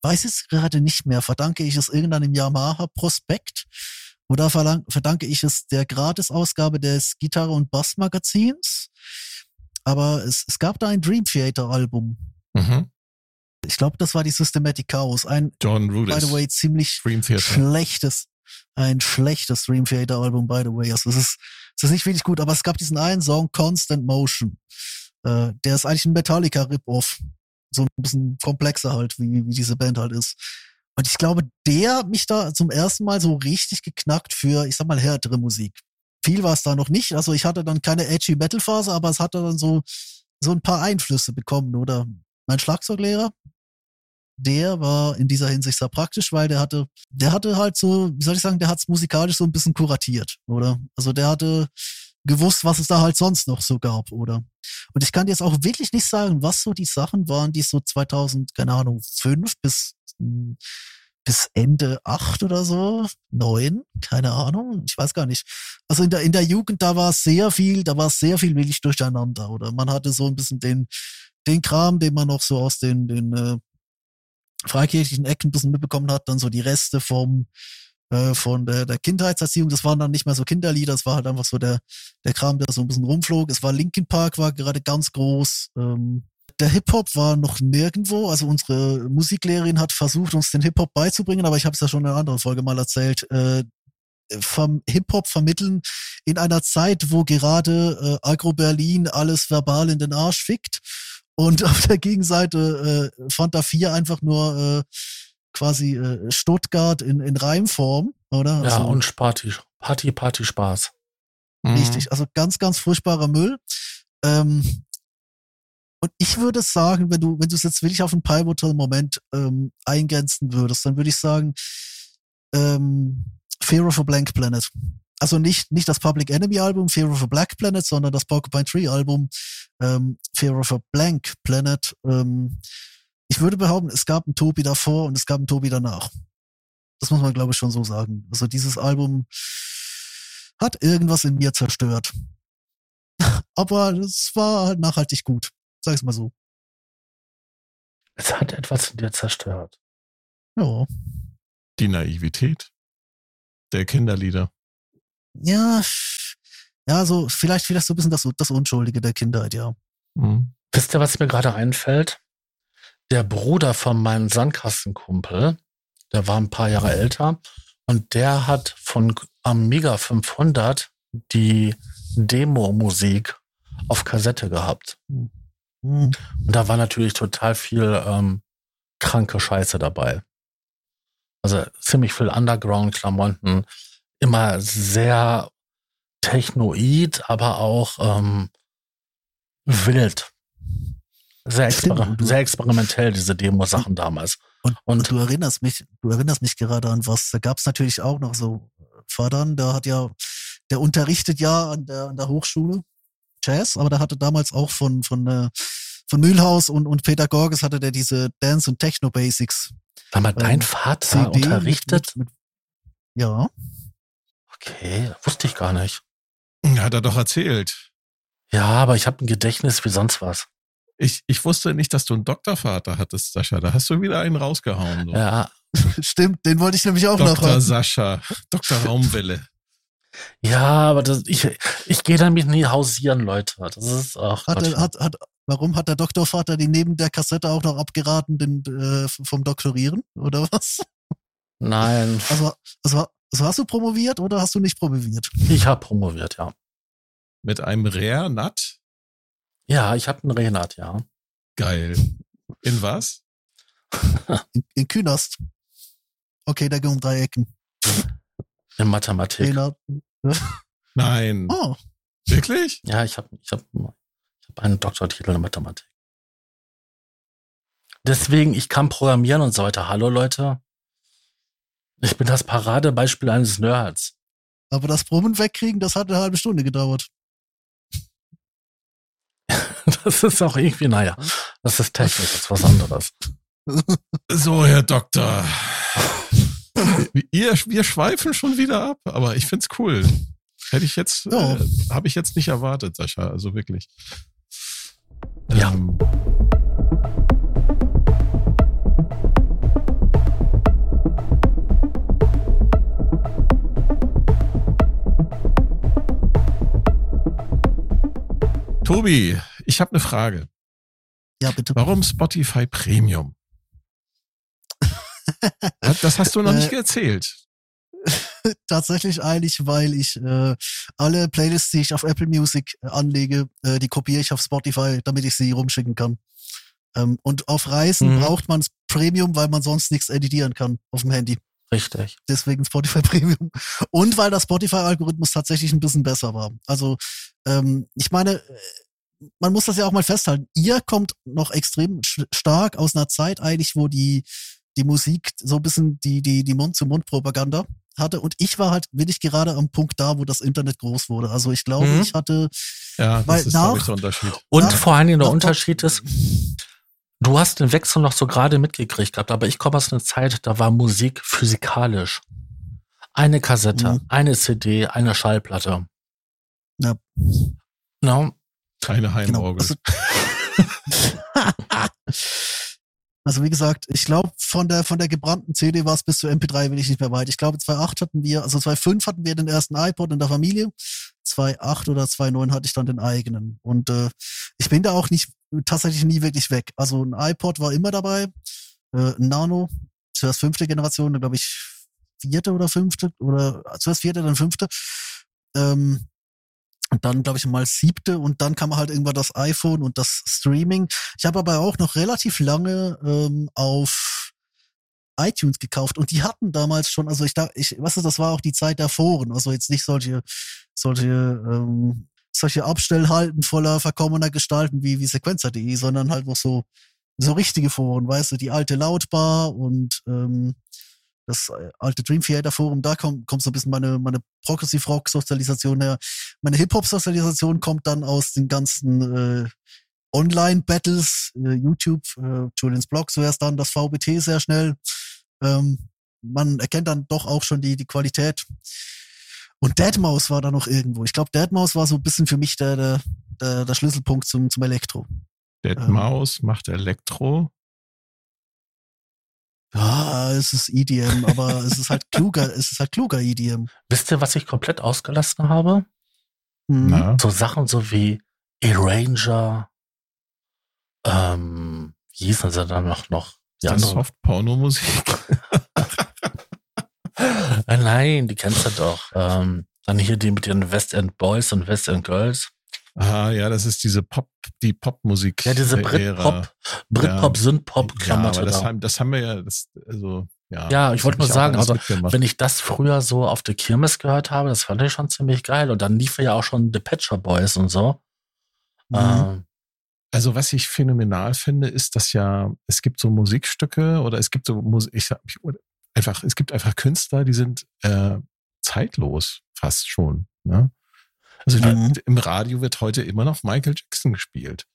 weiß es gerade nicht mehr. Verdanke ich es irgendeinem Yamaha-Prospekt oder verdanke ich es der Gratisausgabe des Gitarre- und Bass-Magazins? Aber es, es gab da ein Dream Theater-Album. Mhm. Ich glaube, das war die Systematic Chaos. Ein, John Rudis. by the way, ziemlich schlechtes, ein schlechtes Dream Theater Album, by the way. Also es ist, es ist nicht wirklich gut, aber es gab diesen einen Song, Constant Motion. Äh, der ist eigentlich ein Metallica-Rip-Off. So ein bisschen komplexer halt, wie, wie diese Band halt ist. Und ich glaube, der hat mich da zum ersten Mal so richtig geknackt für, ich sag mal, härtere Musik. Viel war es da noch nicht. Also ich hatte dann keine edgy Metal Phase, aber es hatte dann so, so ein paar Einflüsse bekommen, oder? Mein Schlagzeuglehrer, der war in dieser Hinsicht sehr praktisch, weil der hatte, der hatte halt so, wie soll ich sagen, der hat's musikalisch so ein bisschen kuratiert, oder? Also der hatte gewusst, was es da halt sonst noch so gab, oder? Und ich kann jetzt auch wirklich nicht sagen, was so die Sachen waren, die so 2000, keine Ahnung, fünf bis, bis Ende acht oder so, neun, keine Ahnung, ich weiß gar nicht. Also in der, in der Jugend, da war sehr viel, da war sehr viel wirklich durcheinander, oder? Man hatte so ein bisschen den, den Kram, den man noch so aus den, den äh, freikirchlichen Ecken ein bisschen mitbekommen hat, dann so die Reste vom äh, von der, der Kindheitserziehung, das waren dann nicht mehr so Kinderlieder, das war halt einfach so der, der Kram, der so ein bisschen rumflog. Es war Linkin Park, war gerade ganz groß. Ähm, der Hip-Hop war noch nirgendwo. Also unsere Musiklehrerin hat versucht, uns den Hip-Hop beizubringen, aber ich habe es ja schon in einer anderen Folge mal erzählt. Äh, vom Hip-Hop vermitteln in einer Zeit, wo gerade äh, Agro Berlin alles verbal in den Arsch fickt und auf der Gegenseite äh, Fanta 4 einfach nur äh, quasi äh, Stuttgart in, in Reimform, oder? Ja, also, und Party, Party, Party, Spaß. Richtig, also ganz, ganz furchtbarer Müll. Ähm, und ich würde sagen, wenn du, wenn du es jetzt wirklich auf einen pivotal Moment ähm, eingrenzen würdest, dann würde ich sagen, ähm, Fear of a Blank Planet also nicht, nicht das Public Enemy Album Fear of a Black Planet, sondern das Porcupine Tree Album ähm, Fear of a Blank Planet. Ähm, ich würde behaupten, es gab einen Tobi davor und es gab einen Tobi danach. Das muss man, glaube ich, schon so sagen. Also dieses Album hat irgendwas in mir zerstört. Aber es war halt nachhaltig gut. Sag ich mal so. Es hat etwas in dir zerstört. Ja. Die Naivität der Kinderlieder ja, ja, so, vielleicht, vielleicht so ein bisschen das, das Unschuldige der Kindheit, ja. Mhm. Wisst ihr, was mir gerade einfällt? Der Bruder von meinem Sandkastenkumpel, der war ein paar Jahre älter und der hat von Amiga 500 die Demo-Musik auf Kassette gehabt. Mhm. Und da war natürlich total viel ähm, kranke Scheiße dabei. Also ziemlich viel Underground-Klamotten, immer sehr technoid, aber auch ähm, wild. Sehr, exper sehr experimentell, diese Demo-Sachen damals. Und, und, und, du erinnerst mich, du erinnerst mich gerade an was. Da gab es natürlich auch noch so Vatern, der hat ja, der unterrichtet ja an der, an der Hochschule Jazz, aber der hatte damals auch von, von, äh, von Mühlhaus und, und Peter Gorges hatte der diese Dance und Techno Basics. War mal dein ähm, Vater CD unterrichtet? Mit, mit, ja. Okay, wusste ich gar nicht. Hat er doch erzählt. Ja, aber ich habe ein Gedächtnis wie sonst was. Ich, ich wusste nicht, dass du einen Doktorvater hattest, Sascha. Da hast du wieder einen rausgehauen. So. Ja. Stimmt, den wollte ich nämlich auch Dr. noch haben. Sascha, Dr. Raumwelle. Ja, aber das, ich, ich gehe damit nie hausieren, Leute. Das ist auch. Hat, hat, hat, warum hat der Doktorvater die neben der Kassette auch noch abgeraten den, äh, vom Doktorieren? Oder was? Nein. Also, also also hast du promoviert oder hast du nicht promoviert? Ich habe promoviert, ja. Mit einem Renat? Ja, ich habe einen Renat, ja. Geil. In was? in, in Künast. Okay, da gehen um drei Ecken. In Mathematik. Renat. Nein. Oh. Wirklich? Ja, ich habe ich hab, ich hab einen Doktortitel in Mathematik. Deswegen, ich kann programmieren und so weiter. Hallo Leute. Ich bin das Paradebeispiel eines Nerds. Aber das Brummen wegkriegen, das hat eine halbe Stunde gedauert. das ist auch irgendwie, naja, das ist technisch, das ist was anderes. So, Herr Doktor. ihr, wir schweifen schon wieder ab, aber ich find's cool. Hätte ich jetzt, Ja. äh, habe ich jetzt nicht erwartet, Sascha, also wirklich. Ja. Ähm, Tobi, ich habe eine Frage. Ja, bitte. Warum Spotify Premium? Das hast du noch nicht Äh, erzählt. Tatsächlich eigentlich, weil ich äh, alle Playlists, die ich auf Apple Music äh, anlege, äh, die kopiere ich auf Spotify, damit ich sie rumschicken kann. Ähm, und auf Reisen Mhm. braucht man Premium, weil man sonst nichts editieren kann auf dem Handy. Richtig. Deswegen Spotify Premium. Und weil der Spotify-Algorithmus tatsächlich ein bisschen besser war. Also, ähm, ich meine, äh, man muss das ja auch mal festhalten. Ihr kommt noch extrem stark aus einer Zeit eigentlich, wo die, die Musik so ein bisschen die, die, die Mund-zu-Mund-Propaganda hatte. Und ich war halt wirklich gerade am Punkt da, wo das Internet groß wurde. Also ich glaube, Mhm. ich hatte, Ja, das weil ist, glaube nach- ich, der Unterschied. Und Nach- vor allen Dingen der nach- Unterschied ist, du hast den Wechsel noch so gerade mitgekriegt gehabt, aber ich komme aus einer Zeit, da war Musik physikalisch. Eine Kassette, Mhm. eine CD, eine Schallplatte. Ja. No, Keine genau, Heimorgel. also, Also wie gesagt, ich glaube, von der, von der gebrannten CD war es bis zu MP3 will ich nicht mehr weit. Ich glaube, 2.8 hatten wir, also 2.5 hatten wir den ersten iPod in der Familie. 2.8 oder 2.9 hatte ich dann den eigenen. Und äh, ich bin da auch nicht tatsächlich nie wirklich weg. Also ein iPod war immer dabei. Äh, ein Nano, zuerst fünfte Generation, dann glaube ich vierte oder fünfte oder zuerst vierte, dann fünfte. Ähm, dann, glaube ich, mal siebte und dann kam halt irgendwann das iPhone und das Streaming. Ich habe aber auch noch relativ lange ähm, auf iTunes gekauft und die hatten damals schon, also ich da, ich, was ist, das war auch die Zeit der Foren, also jetzt nicht solche, solche, ähm, solche Abstellhalten voller verkommener Gestalten wie, wie Sequencer.de, sondern halt noch so, so richtige Foren, weißt du, die alte Lautbar und ähm, das äh, alte Dream Theater Forum, da kommt, kommt so ein bisschen meine, meine Progressive Rock Sozialisation her. Meine Hip Hop Sozialisation kommt dann aus den ganzen äh, Online Battles, äh, YouTube, äh, Julians Blog zuerst dann das VBT sehr schnell. Ähm, man erkennt dann doch auch schon die, die Qualität. Und Deadmaus war da noch irgendwo. Ich glaube, Deadmaus war so ein bisschen für mich der, der, der, der Schlüsselpunkt zum, zum Elektro. Dead ähm, macht Elektro. Ja, es ist EDM, aber es ist halt kluger, es ist halt kluger EDM. wisst ihr, was ich komplett ausgelassen habe? Mhm. Na, So Sachen so wie Arranger, ähm, wie hießen sie dann noch, noch? Die das anderen. Soft-Porno-Musik. Äh, nein, die kennst du doch. Ähm, dann hier die mit ihren West End Boys und West End Girls. Ah, ja, das ist diese Pop, die Popmusik. Ja, diese. Britpop, Britpop, Ja, Klamotte aber das da. haben, das haben wir ja, das, also, ja. Ja, ich wollte nur sagen, also. Wenn ich das früher so auf der Kirmes gehört habe, das fand ich schon ziemlich geil. Und dann lief ja auch schon The Patcher Boys und so. Mhm. Ähm, Also was ich phänomenal finde, ist, dass ja, es gibt so Musikstücke oder es gibt so Musik, ich ich- oder einfach, es gibt einfach Künstler, die sind äh, zeitlos fast schon. Ne? Also die, Mhm. im Radio wird heute immer noch Michael Jackson gespielt.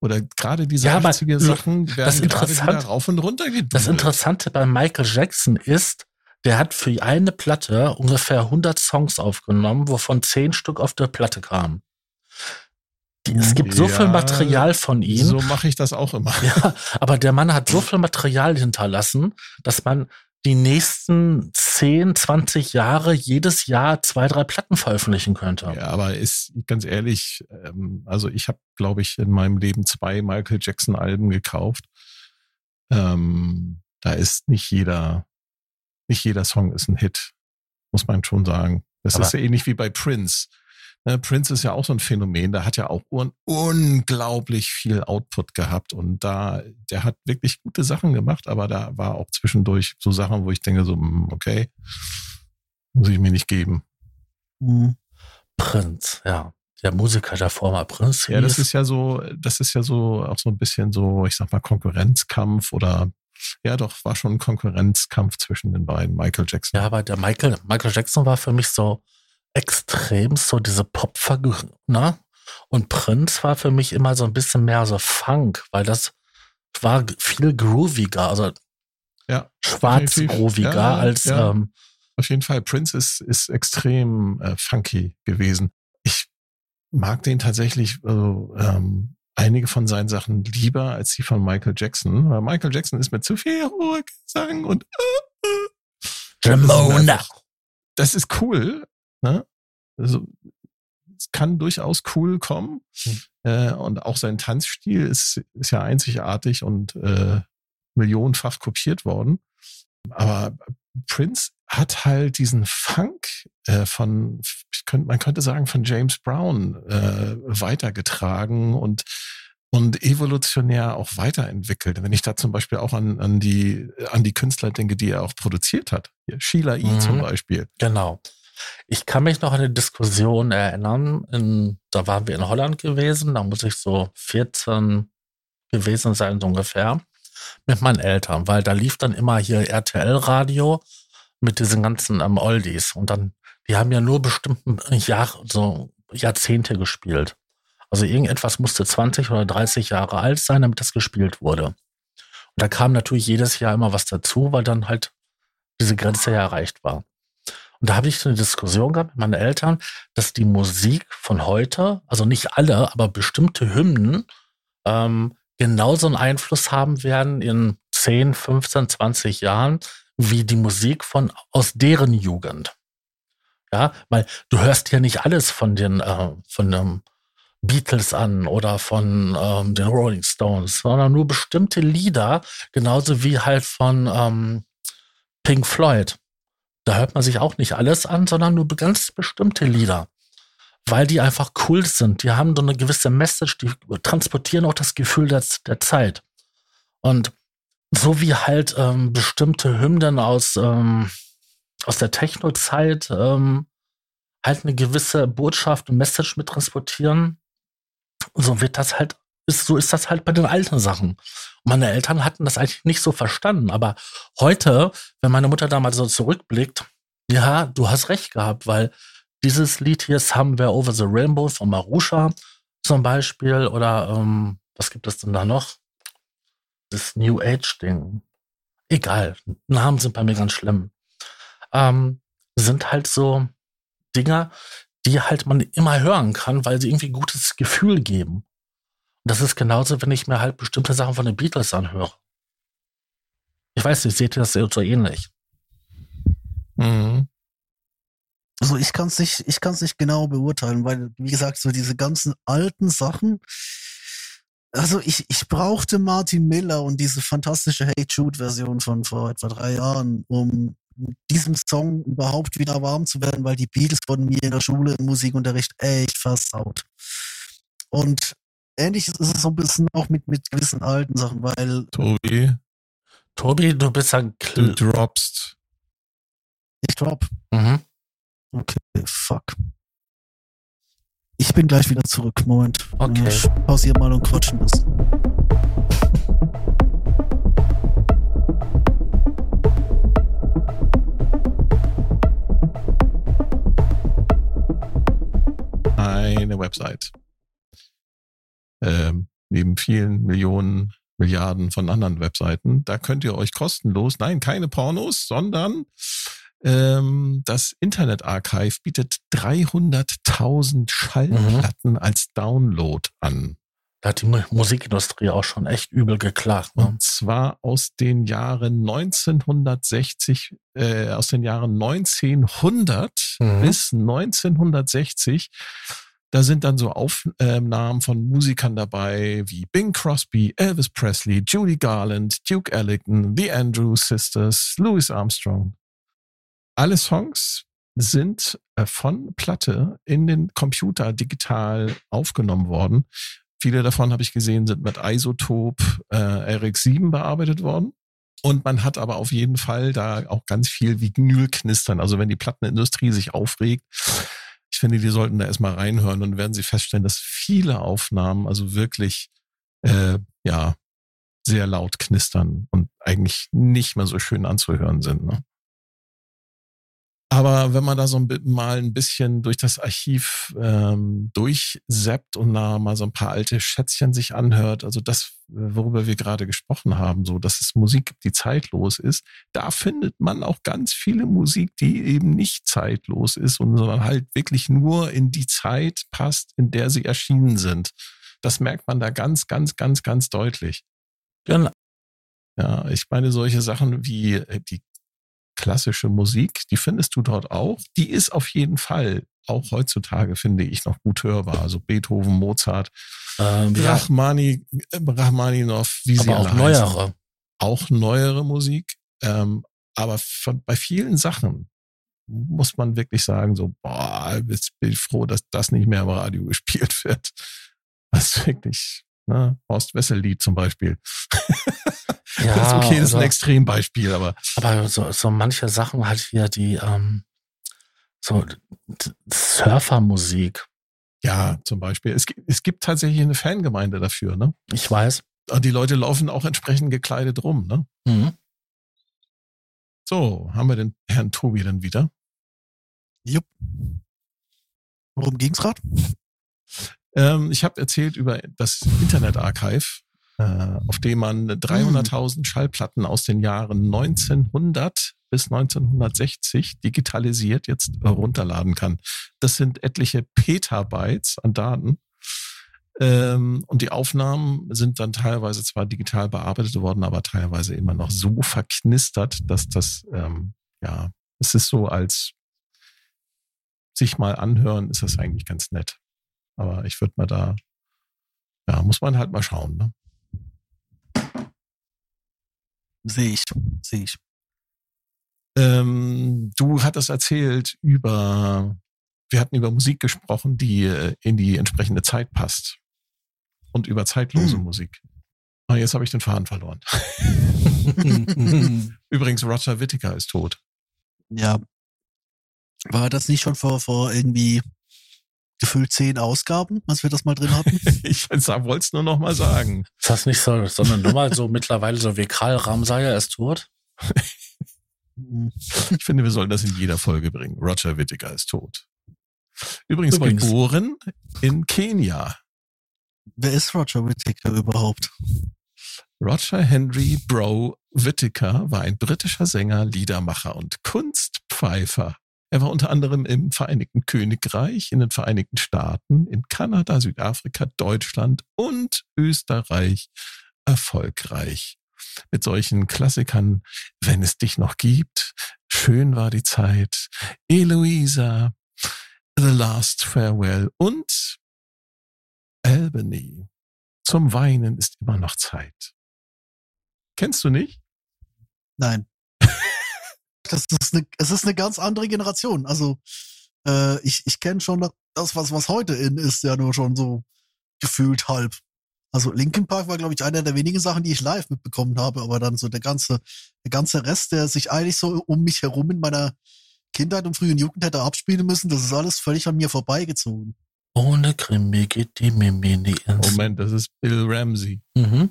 Oder gerade diese Ja, aber 80er Sachen werden gerade interessant- wieder rauf und runter gedudelt. das Interessante bei Michael Jackson ist, der hat für eine Platte ungefähr 100 Songs aufgenommen, wovon 10 Stück auf der Platte kamen. Es gibt so Ja, viel Material von ihm. So mache ich das auch immer. Ja, aber der Mann hat so viel Material hinterlassen, dass man die nächsten 10, 20 Jahre jedes Jahr zwei, drei Platten veröffentlichen könnte. Ja, aber ist ganz ehrlich, ähm, also ich habe, glaube ich, in meinem Leben zwei Michael Jackson Alben gekauft. Ähm, da ist nicht jeder, nicht jeder Song ist ein Hit, muss man schon sagen. Das Aber- ist ja ähnlich wie bei Prince. Ne, Prince ist ja auch so ein Phänomen, der hat ja auch un unglaublich viel Output gehabt und da, der hat wirklich gute Sachen gemacht, aber da war auch zwischendurch so Sachen, wo ich denke so, hm, okay, muss ich mir nicht geben. Mhm. Prinz, ja. Der Musiker davor mal Prinz. Ja, das ist ja so, das ist ja so auch so ein bisschen so, ich sag mal, Konkurrenzkampf oder ja doch, war schon ein Konkurrenzkampf zwischen den beiden, Michael Jackson. Ja, aber der Michael, Michael Jackson war für mich so extrem so diese Popfigur, ne? Und Prinz war für mich immer so ein bisschen mehr so Funk, weil das war viel grooviger. Also Ja. schwarzgroviger Ja, als ja. ähm, Auf jeden Fall. Prince ist, ist extrem äh, funky gewesen. Ich mag den tatsächlich, also, ähm, einige von seinen Sachen lieber als die von Michael Jackson. Weil Michael Jackson ist mit zu viel hoher Gesang und äh, äh. Ramona. Das ist cool. Ne? Also, es kann durchaus cool kommen. Hm. Äh, und auch sein Tanzstil ist, ist ja einzigartig und äh, millionenfach kopiert worden. Aber Prince hat halt diesen Funk äh, von, könnte, man könnte sagen, von James Brown äh, weitergetragen und und evolutionär auch weiterentwickelt. Wenn ich da zum Beispiel auch an, an die an die Künstler denke, die er auch produziert hat, Hier, Sheila E. Mhm. zum Beispiel. Genau. Ich kann mich noch an eine Diskussion erinnern. In, da waren wir in Holland gewesen. Da muss ich so 14 gewesen sein, so ungefähr. Mit meinen Eltern, weil da lief dann immer hier RTL-Radio mit diesen ganzen ähm, Oldies. Und dann, die haben ja nur bestimmten Jahr, so Jahrzehnte gespielt. Also irgendetwas musste 20 oder 30 Jahre alt sein, damit das gespielt wurde. Und da kam natürlich jedes Jahr immer was dazu, weil dann halt diese Grenze ja erreicht war. Und da habe ich so eine Diskussion gehabt mit meinen Eltern, dass die Musik von heute, also nicht alle, aber bestimmte Hymnen, ähm, genauso einen Einfluss haben werden in 10, 15, 20 Jahren, wie die Musik von aus deren Jugend. Ja, weil du hörst ja nicht alles von den äh, von ähm, Beatles an oder von ähm, den Rolling Stones, sondern nur bestimmte Lieder, genauso wie halt von ähm, Pink Floyd. Da hört man sich auch nicht alles an, sondern nur ganz bestimmte Lieder. Weil die einfach cool sind. Die haben so eine gewisse Message, die transportieren auch das Gefühl der, der Zeit. Und so wie halt ähm, bestimmte Hymnen aus, ähm, aus der Techno-Zeit ähm, halt eine gewisse Botschaft und Message mit transportieren, so wird das halt, ist, so ist das halt bei den alten Sachen. Und meine Eltern hatten das eigentlich nicht so verstanden. Aber heute, wenn meine Mutter damals so zurückblickt, ja, du hast recht gehabt, weil dieses Lied hier, Somewhere Over the Rainbow von Marusha zum Beispiel, oder ähm, was gibt es denn da noch? Das New Age-Ding. Egal, Namen sind bei mir ganz schlimm. Ähm, sind halt so Dinger, die halt man immer hören kann, weil sie irgendwie gutes Gefühl geben. Das ist genauso, wenn ich mir halt bestimmte Sachen von den Beatles anhöre. Ich weiß nicht, seht ihr das so ähnlich? Mhm. Also ich kann es nicht, nicht genau beurteilen, weil wie gesagt so diese ganzen alten Sachen. Also ich, ich brauchte Martin Miller und diese fantastische Hey Jude Version von vor etwa drei Jahren, um diesem Song überhaupt wieder warm zu werden, weil die Beatles wurden mir in der Schule im Musikunterricht echt versaut. Und ähnlich ist es so ein bisschen auch mit, mit gewissen alten Sachen, weil Tobi, Tobi, du bist ein du Kl droppst. ich drop. mhm. Okay, fuck. Ich bin gleich wieder zurück. Moment. Okay. Ich pausiere mal und quatsch ein bisschen. eine Website. Neben vielen Millionen, Milliarden von anderen Webseiten. Da könnt ihr euch kostenlos, nein, keine Pornos, sondern ähm, das Internet Archive bietet 300.000 Schallplatten als Download an. Da hat die Mu- Musikindustrie auch schon echt übel geklagt. Ne? Und zwar aus den Jahren 1960, äh, aus den Jahren 1900 Mhm. bis 1960. Da sind dann so Aufnahmen von Musikern dabei wie Bing Crosby, Elvis Presley, Judy Garland, Duke Ellington, The Andrews Sisters, Louis Armstrong. Alle Songs sind äh, von Platte in den Computer digital aufgenommen worden. Viele davon habe ich gesehen, sind mit Isotop äh, RX7 bearbeitet worden. Und man hat aber auf jeden Fall da auch ganz viel Vinylknistern. Also wenn die Plattenindustrie sich aufregt, ich finde, die sollten da erstmal reinhören und werden sie feststellen, dass viele Aufnahmen also wirklich äh, ja sehr laut knistern und eigentlich nicht mehr so schön anzuhören sind. Ne? Aber wenn man da so ein, mal ein bisschen durch das Archiv ähm, durchseppt und da mal so ein paar alte Schätzchen sich anhört, also das, worüber wir gerade gesprochen haben, so dass es Musik gibt, die zeitlos ist, da findet man auch ganz viele Musik, die eben nicht zeitlos ist, und, sondern halt wirklich nur in die Zeit passt, in der sie erschienen sind. Das merkt man da ganz, ganz, ganz, ganz deutlich. Genau. Ja, ich meine, solche Sachen wie äh, die klassische Musik, die findest du dort auch. Die ist auf jeden Fall auch heutzutage, finde ich, noch gut hörbar. Also Beethoven, Mozart, ähm, Rachmani. Rachmaninov, wie sie auch neuere. Heißen. Auch neuere Musik. Ähm, aber von, bei vielen Sachen muss man wirklich sagen, so, boah, jetzt bin ich froh, dass das nicht mehr im Radio gespielt wird. Das ist wirklich, ne, Horst Wessel-Lied zum Beispiel. Ja, das ist okay, das ist ein Extrembeispiel, aber. Aber so, so manche Sachen halt hier, die, ähm, so Surfermusik. Ja, zum Beispiel. Es, es gibt tatsächlich eine Fangemeinde dafür, ne? Ich weiß. Und die Leute laufen auch entsprechend gekleidet rum, ne? Mhm. So, haben wir den Herrn Tobi dann wieder? Jupp. Worum ging's gerade? Ähm, ich habe erzählt über das Internet-Archive äh, auf dem man 300.000 Schallplatten aus den Jahren 1900 bis 1960 digitalisiert jetzt runterladen kann. Das sind etliche Petabytes an Daten. Ähm, und die Aufnahmen sind dann teilweise zwar digital bearbeitet worden, aber teilweise immer noch so verknistert, dass das, ähm, ja, es ist so als sich mal anhören, ist das eigentlich ganz nett. Aber ich würde mal da, ja, muss man halt mal schauen. Ne? Sehe ich, sehe ich. Ähm, du hattest erzählt über, wir hatten über Musik gesprochen, die äh, in die entsprechende Zeit passt. Und über zeitlose hm. Musik. Ah, jetzt habe ich den Faden verloren. Übrigens, Roger Whittaker ist tot. Ja. War das nicht schon vor, vor irgendwie gefühlt zehn Ausgaben, als wir das mal drin hatten. ich wollte es nur noch mal sagen. Ist das nicht so, sondern nur mal so mittlerweile so wie Karl Ramsayer ist tot? ich finde, wir sollen das in jeder Folge bringen. Roger Whittaker ist tot. Übrigens, Übrigens geboren in Kenia. Wer ist Roger Whittaker überhaupt? Roger Henry Bro Whittaker war ein britischer Sänger, Liedermacher und Kunstpfeifer. Er war unter anderem im Vereinigten Königreich, in den Vereinigten Staaten, in Kanada, Südafrika, Deutschland und Österreich erfolgreich. Mit solchen Klassikern, wenn es dich noch gibt, schön war die Zeit, Eloisa, The Last Farewell und Albany. Zum Weinen ist immer noch Zeit. Kennst du nicht? Nein das ist eine, es ist eine ganz andere Generation. Also äh, ich, ich kenne schon das, was, was heute in ist, ja nur schon so gefühlt halb. Also Linkin Park war, glaube ich, einer der wenigen Sachen, die ich live mitbekommen habe, aber dann so der ganze, der ganze Rest, der sich eigentlich so um mich herum in meiner Kindheit und frühen Jugend hätte abspielen müssen, das ist alles völlig an mir vorbeigezogen. Ohne Krimi geht die Mimi nie ins. Moment, das ist Bill Ramsey. Mhm.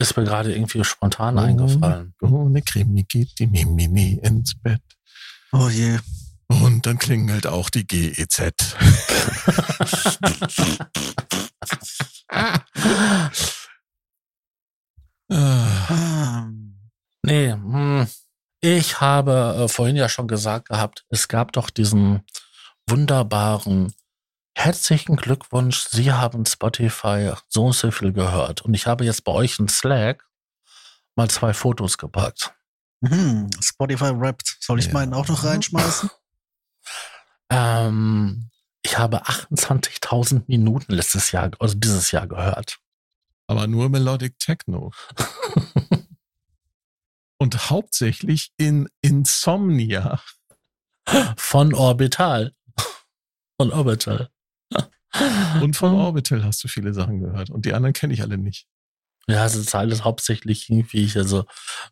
Ist mir gerade irgendwie spontan oh, eingefallen. Ohne Krimi geht die Mimini ins Bett. Oh je. Und dann klingelt auch die GEZ. nee, hm. ich habe äh, vorhin ja schon gesagt gehabt, es gab doch diesen wunderbaren Herzlichen Glückwunsch, Sie haben Spotify so und so viel gehört. Und ich habe jetzt bei euch in Slack mal zwei Fotos gepackt. Mhm, Spotify Wrapped. Soll ich ja. meinen auch noch reinschmeißen? Ähm, ich habe 28.000 Minuten letztes Jahr, also dieses Jahr gehört. Aber nur Melodic Techno. Und hauptsächlich in Insomnia. Von Orbital. Von Orbital. Und von Orbital hast du viele Sachen gehört. Und die anderen kenne ich alle nicht. Ja, es ist alles hauptsächlich irgendwie also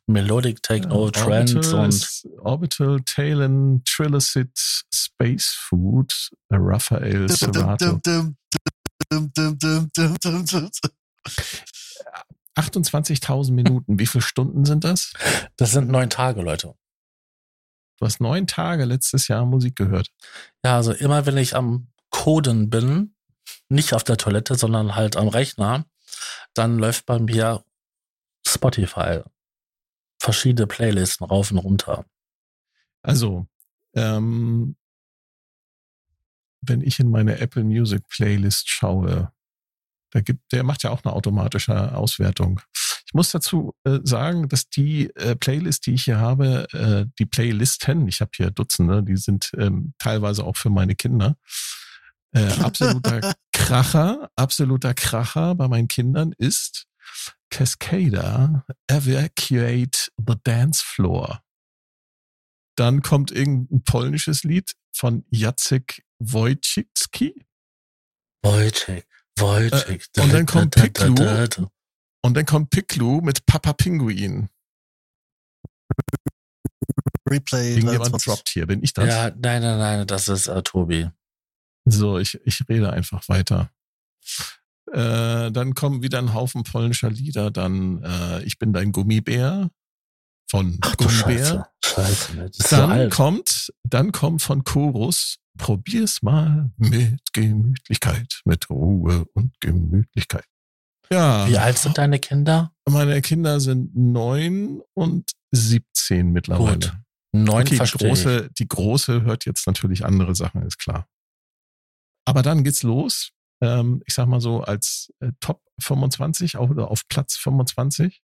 Melodic Techno, ja, Trends und. Orbital, Talon, Trillicit, Space Food, Raphael, Serato. 28.000 Minuten. Wie viele Stunden sind das? Das sind neun Tage, Leute. Du hast neun Tage letztes Jahr Musik gehört. Ja, also immer wenn ich am Coden bin, nicht auf der Toilette, sondern halt am Rechner, dann läuft bei mir Spotify. Verschiedene Playlisten rauf und runter. Also, ähm, wenn ich in meine Apple Music Playlist schaue, da gibt, der macht ja auch eine automatische Auswertung. Ich muss dazu äh, sagen, dass die äh, Playlist, die ich hier habe, äh, die Playlisten, ich habe hier Dutzende, die sind ähm, teilweise auch für meine Kinder. Äh, absoluter Kracher, absoluter Kracher bei meinen Kindern ist Cascada Evacuate the Dance Floor. Dann kommt irgendein polnisches Lied von Jacek Wojcicki. Wojciech, Wojciech. Äh, und dann kommt Piklu. Und dann kommt Piklu mit Papa Pinguin. Replay. Irgendjemand droppt hier. Bin ich das? Ja, nein, nein, nein, das ist äh, Tobi. So, ich, ich rede einfach weiter. Äh, dann kommen wieder ein Haufen polnischer Lieder. Dann äh, Ich bin dein Gummibär von Ach, Gummibär. Scheiße, Scheiße ist Dann so kommt, dann kommt von Chorus Probier's mal mit Gemütlichkeit, mit Ruhe und Gemütlichkeit. Ja, Wie alt sind deine Kinder? meine Kinder sind neun und 17 mittlerweile. Gut. Neun Okay, die große, die große hört jetzt natürlich andere Sachen, ist klar. Aber dann geht's los. Ähm, ich sag mal so als äh, Top 25 auf, oder auf Platz 25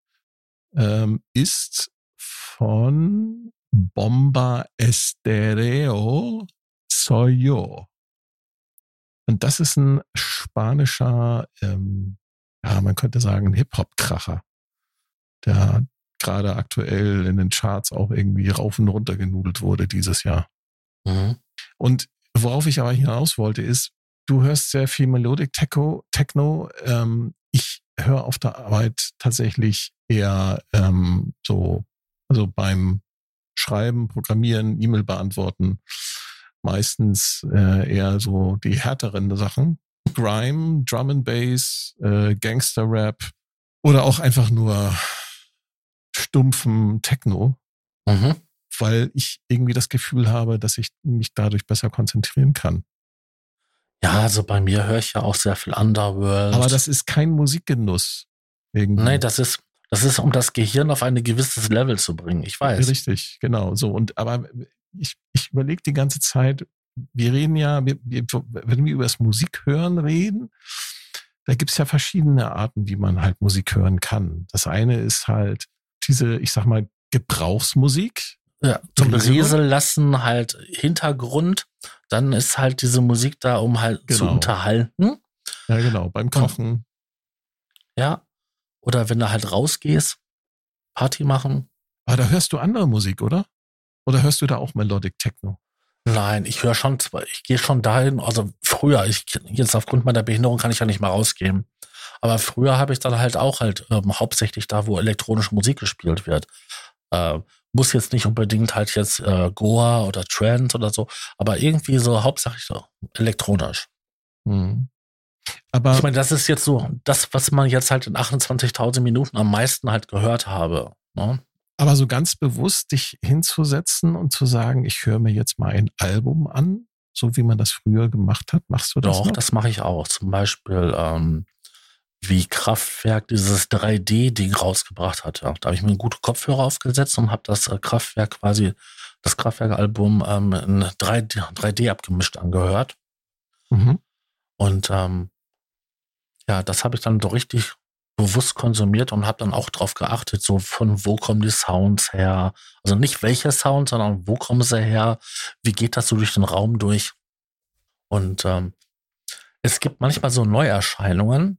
ähm, ist von Bomba Estereo Soy Yo. Und das ist ein spanischer, ähm, ja, man könnte sagen, Hip-Hop-Kracher, der gerade aktuell in den Charts auch irgendwie rauf und runter genudelt wurde dieses Jahr. Mhm. Und worauf ich aber hinaus wollte, ist, du hörst sehr viel Melodic Techno. Techno. Ähm, ich höre auf der Arbeit tatsächlich eher ähm, so, also beim Schreiben, Programmieren, E-Mail beantworten, meistens äh, eher so die härteren Sachen. Grime, Drum and Bass, äh, Gangster Rap oder auch einfach nur stumpfen Techno Mhm. Weil ich irgendwie das Gefühl habe, dass ich mich dadurch besser konzentrieren kann. Ja, also bei mir höre ich ja auch sehr viel Underworld. Aber das ist kein Musikgenuss. Irgendwie. Nee, das ist, das ist, um das Gehirn auf ein gewisses Level zu bringen. Ich weiß. Richtig, genau. So und aber ich, ich überlege die ganze Zeit. Wir reden ja, wir, wir, wenn wir über das Musikhören reden, da gibt's ja verschiedene Arten, wie man halt Musik hören kann. Das eine ist halt diese, ich sag mal, Gebrauchsmusik. Ja, zum Riesel. Riesel lassen halt Hintergrund. Dann ist halt diese Musik da, um halt zu Genau. unterhalten. Ja, genau. Beim Kochen. Ja. Oder wenn du halt rausgehst, Party machen. Aber da hörst du andere Musik, oder? Oder hörst du da auch Melodic Techno? Nein, ich höre schon, ich gehe schon dahin, also früher, ich jetzt aufgrund meiner Behinderung kann ich ja nicht mal rausgehen. Aber früher habe ich dann halt auch halt ähm, hauptsächlich da, wo elektronische Musik gespielt wird. Äh, muss jetzt nicht unbedingt halt jetzt äh, Goa oder Trance oder so, aber irgendwie so hauptsächlich so elektronisch. Hm. Aber Ich meine, das ist jetzt so das, was man jetzt halt in 28.000 Minuten am meisten halt gehört habe. Ne? Aber so ganz bewusst dich hinzusetzen und zu sagen, ich höre mir jetzt mal ein Album an, so wie man das früher gemacht hat, machst du das Doch, noch? das mache ich auch. Zum Beispiel, ähm, wie Kraftwerk dieses 3D-Ding rausgebracht hat. Ja. Da habe ich mir gute Kopfhörer aufgesetzt und habe das äh, Kraftwerk quasi, das Kraftwerk-Album ähm, in 3D, 3D abgemischt angehört. Mhm. Und ähm, ja, das habe ich dann so richtig bewusst konsumiert und habe dann auch drauf geachtet, so von wo kommen die Sounds her. Also nicht welche Sounds, sondern wo kommen sie her, wie geht das so durch den Raum durch. Und ähm, es gibt manchmal so Neuerscheinungen,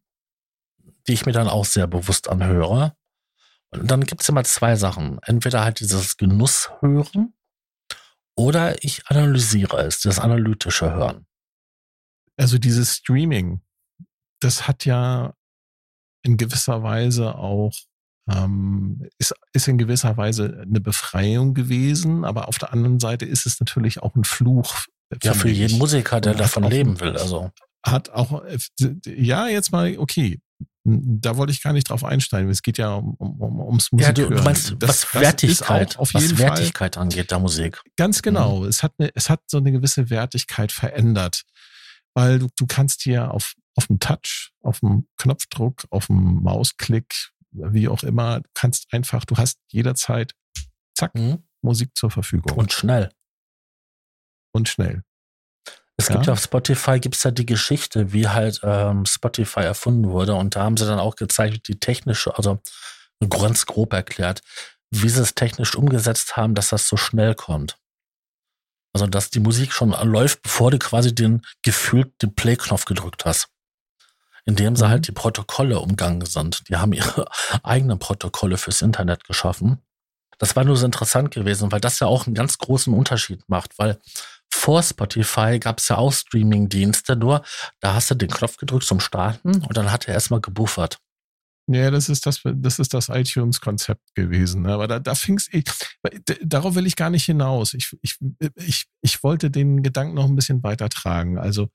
die ich mir dann auch sehr bewusst anhöre. Und dann gibt es immer zwei Sachen. Entweder halt dieses Genusshören oder ich analysiere es, das analytische Hören. Also dieses Streaming, das hat ja in gewisser Weise auch, ähm, ist, ist in gewisser Weise eine Befreiung gewesen, aber auf der anderen Seite ist es natürlich auch ein Fluch. Ja, für jeden. Musiker, der davon leben will. Also Hat auch, äh, ja, jetzt mal, okay, Da wollte ich gar nicht drauf einsteigen. Es geht ja um, um, um, ums Ja, Musik. du, du meinst, das, was Wertigkeit, auf was jeden Fall Wertigkeit angeht, der Musik. Ganz genau. Es hat eine, es hat so eine gewisse Wertigkeit verändert, weil du, du kannst hier auf auf dem Touch, auf dem Knopfdruck, auf dem Mausklick, wie auch immer, du kannst einfach, du hast jederzeit zack Mhm. Musik zur Verfügung Und schnell. und schnell. Es Ja. gibt ja auf Spotify gibt's ja die Geschichte, wie halt ähm, Spotify erfunden wurde. Und da haben sie dann auch gezeigt, die technische, also ganz grob erklärt, wie sie es technisch umgesetzt haben, dass das so schnell kommt. Also, dass die Musik schon läuft, bevor du quasi den gefühlt den Play-Knopf gedrückt hast. Indem sie Mhm. halt die Protokolle umgangen sind. Die haben ihre eigenen Protokolle fürs Internet geschaffen. Das war nur so interessant gewesen, weil das ja auch einen ganz großen Unterschied macht, weil vor Spotify gab es ja auch Streaming-Dienste, nur da hast du den Knopf gedrückt zum Starten und dann hat er erstmal gebuffert. Ja, das ist das, das ist das iTunes-Konzept gewesen. ne? Aber da, da fing's, ich, darauf will ich gar nicht hinaus. Ich, ich, ich, ich wollte den Gedanken noch ein bisschen weitertragen. Also,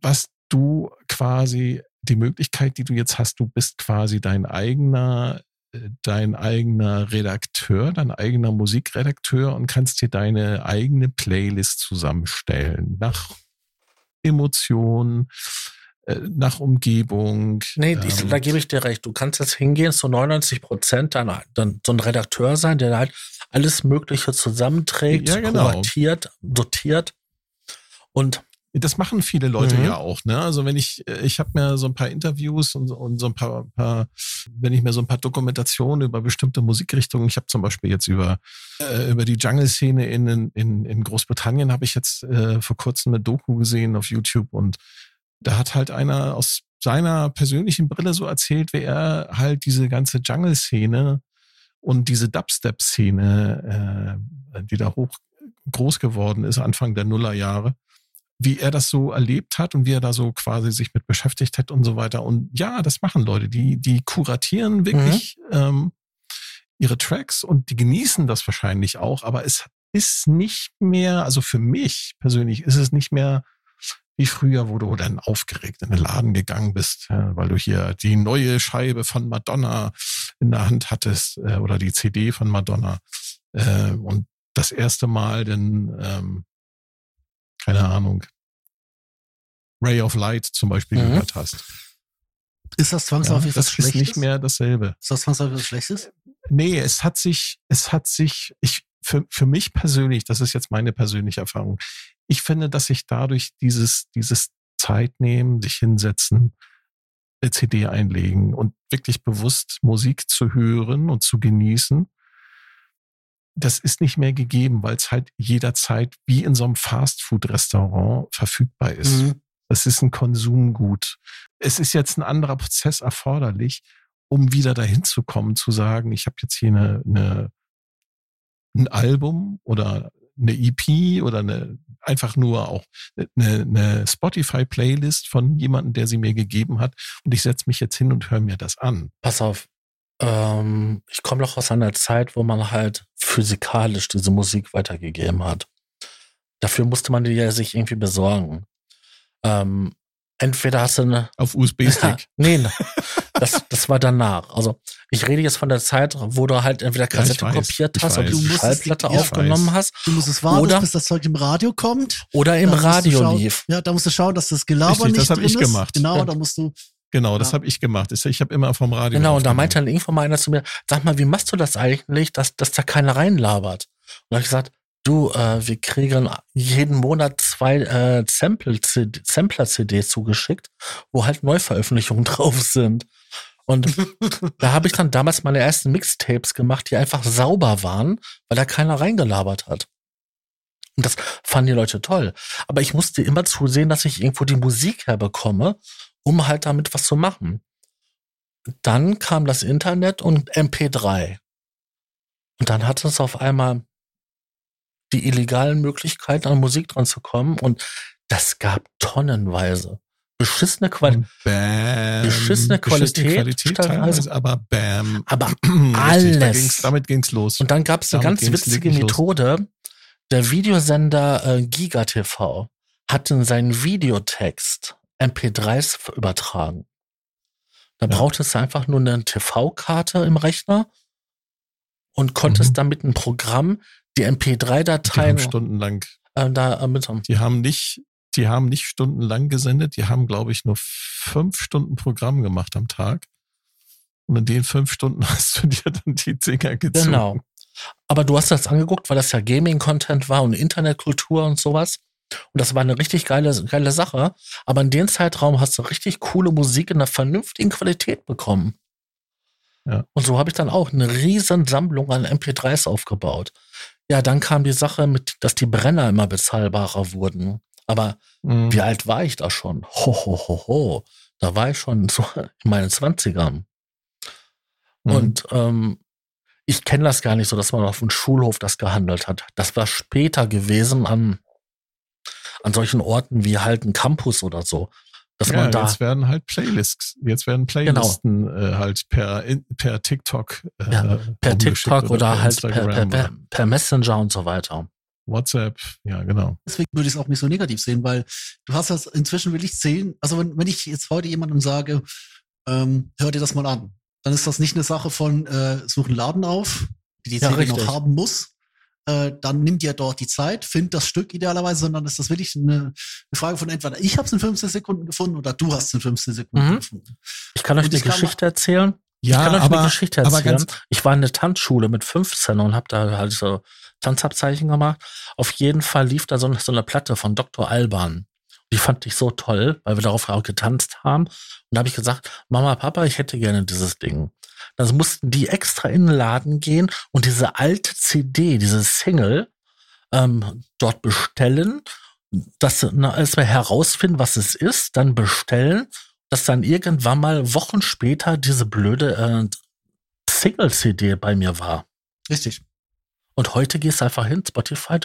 was du quasi, die Möglichkeit, die du jetzt hast, du bist quasi dein eigener, dein eigener Redakteur, dein eigener Musikredakteur und kannst dir deine eigene Playlist zusammenstellen. Nach Emotionen, äh, nach Umgebung. Nee, ich, ähm, da gebe ich dir recht. Du kannst jetzt hingehen, zu 99 Prozent dann, dann so ein Redakteur sein, der halt alles Mögliche zusammenträgt, Ja, genau. sortiert. Und Das machen viele Leute Mhm. ja auch. Ne? Also wenn ich, äh, ich habe mir so ein paar Interviews und, und so ein paar, paar, wenn ich mir so ein paar Dokumentationen über bestimmte Musikrichtungen, ich habe zum Beispiel jetzt über äh, über die Jungle-Szene in, in, in Großbritannien habe ich jetzt äh, vor kurzem eine Doku gesehen auf YouTube und da hat halt einer aus seiner persönlichen Brille so erzählt, wie er halt diese ganze Jungle-Szene und diese Dubstep-Szene, äh, die da hoch groß geworden ist, Anfang der Nullerjahre, wie er das so erlebt hat und wie er da so quasi sich mit beschäftigt hat und so weiter. Und ja, das machen Leute, die, die kuratieren wirklich ähm, ihre Tracks und die genießen das wahrscheinlich auch, aber es ist nicht mehr, also für mich persönlich ist es nicht mehr wie früher, wo du dann aufgeregt in den Laden gegangen bist, ja, weil du hier die neue Scheibe von Madonna in der Hand hattest äh, oder die CD von Madonna. Äh, und das erste Mal dann, ähm, keine Ahnung, Ray of Light zum Beispiel Mhm. gehört hast. Ist das Ja, zwangsläufig was das ist Schlechtes? nicht mehr dasselbe. Ist das zwangsläufig was Schlechtes? Nee, es hat sich, es hat sich, ich, für, für mich persönlich, das ist jetzt meine persönliche Erfahrung, ich finde, dass sich dadurch dieses, dieses Zeit nehmen, sich hinsetzen, eine CD einlegen und wirklich bewusst Musik zu hören und zu genießen, das ist nicht mehr gegeben, weil es halt jederzeit wie in so einem Fastfood-Restaurant verfügbar ist. Mhm. Es ist ein Konsumgut. Es ist jetzt ein anderer Prozess erforderlich, um wieder dahin zu kommen, zu sagen, ich habe jetzt hier eine, eine, ein Album oder eine EP oder eine, einfach nur auch eine, eine Spotify-Playlist von jemandem, der sie mir gegeben hat und ich setze mich jetzt hin und höre mir das an. pass auf, ähm, ich komme noch aus einer Zeit, wo man halt physikalisch diese Musik weitergegeben hat. Dafür musste man die ja sich irgendwie besorgen. Ähm, entweder hast du eine Auf USB-Stick. nee, ne. das, das war danach. Also ich rede jetzt von der Zeit, wo du halt entweder Ja, Kassette weiß, kopiert hast. Du die Schallplatte ja, aufgenommen hast Du musst es warten, Oder- bis das Zeug im Radio kommt. oder im Da Radio schauen- lief. Ja, da musst du schauen, dass das Gelaber Richtig, nicht das hab drin ich ist. gemacht. Genau, Ja. da musst du. Genau, das Ja. habe ich gemacht. Ich habe immer vom Radio. Genau, und da meinte dann irgendwann mal einer zu mir, sag mal, wie machst du das eigentlich, dass, dass da keiner reinlabert? Und da hab ich gesagt, du, äh, wir kriegen jeden Monat zwei äh, Sampler-CDs zugeschickt, wo halt Neuveröffentlichungen drauf sind. Und da habe ich dann damals meine ersten Mixtapes gemacht, die einfach sauber waren, weil da keiner reingelabert hat. Und das fanden die Leute toll. Aber ich musste immer zusehen, dass ich irgendwo die Musik herbekomme, um halt damit was zu machen. Dann kam das Internet und MP3. Und dann hatte es auf einmal die illegalen Möglichkeiten, an Musik dran zu kommen. Und das gab tonnenweise. Beschissene Qualität. Und Bam. Beschissene Qualität, Qualität teilweise. teilweise, aber Bam. Aber Richtig, alles. Da ging's, damit ging's los. Und dann gab es eine ganz witzige wirklich los. Methode. Der Videosender äh, GigaTV hat in seinen Videotext MP3s übertragen. Da Ja. brauchtest du einfach nur eine TV-Karte im Rechner und konntest Mhm. damit ein Programm, die Die MP3-Dateien haben stundenlang, äh, da äh, mit die haben nicht, die haben nicht stundenlang gesendet, die haben, glaube ich, nur fünf Stunden Programm gemacht am Tag. Und in den fünf Stunden hast du dir dann die Dinger gezogen. Genau. Aber du hast das angeguckt, weil das ja Gaming-Content war und Internetkultur und sowas. Und das war eine richtig geile, geile Sache. Aber in dem Zeitraum hast du richtig coole Musik in einer vernünftigen Qualität bekommen. Ja. Und so habe ich dann auch eine riesen Sammlung an MP3s aufgebaut. Ja, dann kam die Sache mit, dass die Brenner immer bezahlbarer wurden. Aber Mhm. wie alt war ich da schon? Ho, ho, ho, ho. Da war ich schon so in meinen Zwanzigern. Mhm. Und ähm, ich kenne das gar nicht so, dass man auf dem Schulhof das gehandelt hat. Das war später gewesen an, an solchen Orten wie halt ein Campus oder so. Dass ja, man da, jetzt werden halt Playlists, jetzt werden Playlisten äh, halt per, per TikTok, äh, Ja, per TikTok oder, per halt per, per, Instagram per, oder per Messenger und so weiter. WhatsApp, ja genau. Deswegen würde ich es auch nicht so negativ sehen, weil du hast das inzwischen will ich sehen. Also wenn, wenn ich jetzt heute jemandem sage, ähm, hör dir das mal an, dann ist das nicht eine Sache von äh, such einen Laden auf, die die Ja, CD richtig. noch haben muss. Äh, dann nimm dir dort die Zeit, find das Stück idealerweise, sondern ist das wirklich eine, eine Frage von entweder ich habe es in 15 Sekunden gefunden oder du hast es in 15 Sekunden Mhm. gefunden. Ich kann euch Und eine Geschichte erzählen. Ja, ich kann euch aber, eine Geschichte erzählen. ich war in der Tanzschule mit 15 und habe da halt so Tanzabzeichen gemacht. Auf jeden Fall lief da so eine, so eine Platte von Dr. Alban. Die fand ich so toll, weil wir darauf auch getanzt haben. Und da habe ich gesagt, Mama, Papa, ich hätte gerne dieses Ding. Dann mussten die extra in den Laden gehen und diese alte CD, diese Single, ähm, dort bestellen, als wir herausfinden, was es ist, dann bestellen, dass dann irgendwann mal Wochen später diese blöde äh, Single-CD bei mir war. Richtig. Und heute gehst du einfach hin, Spotify,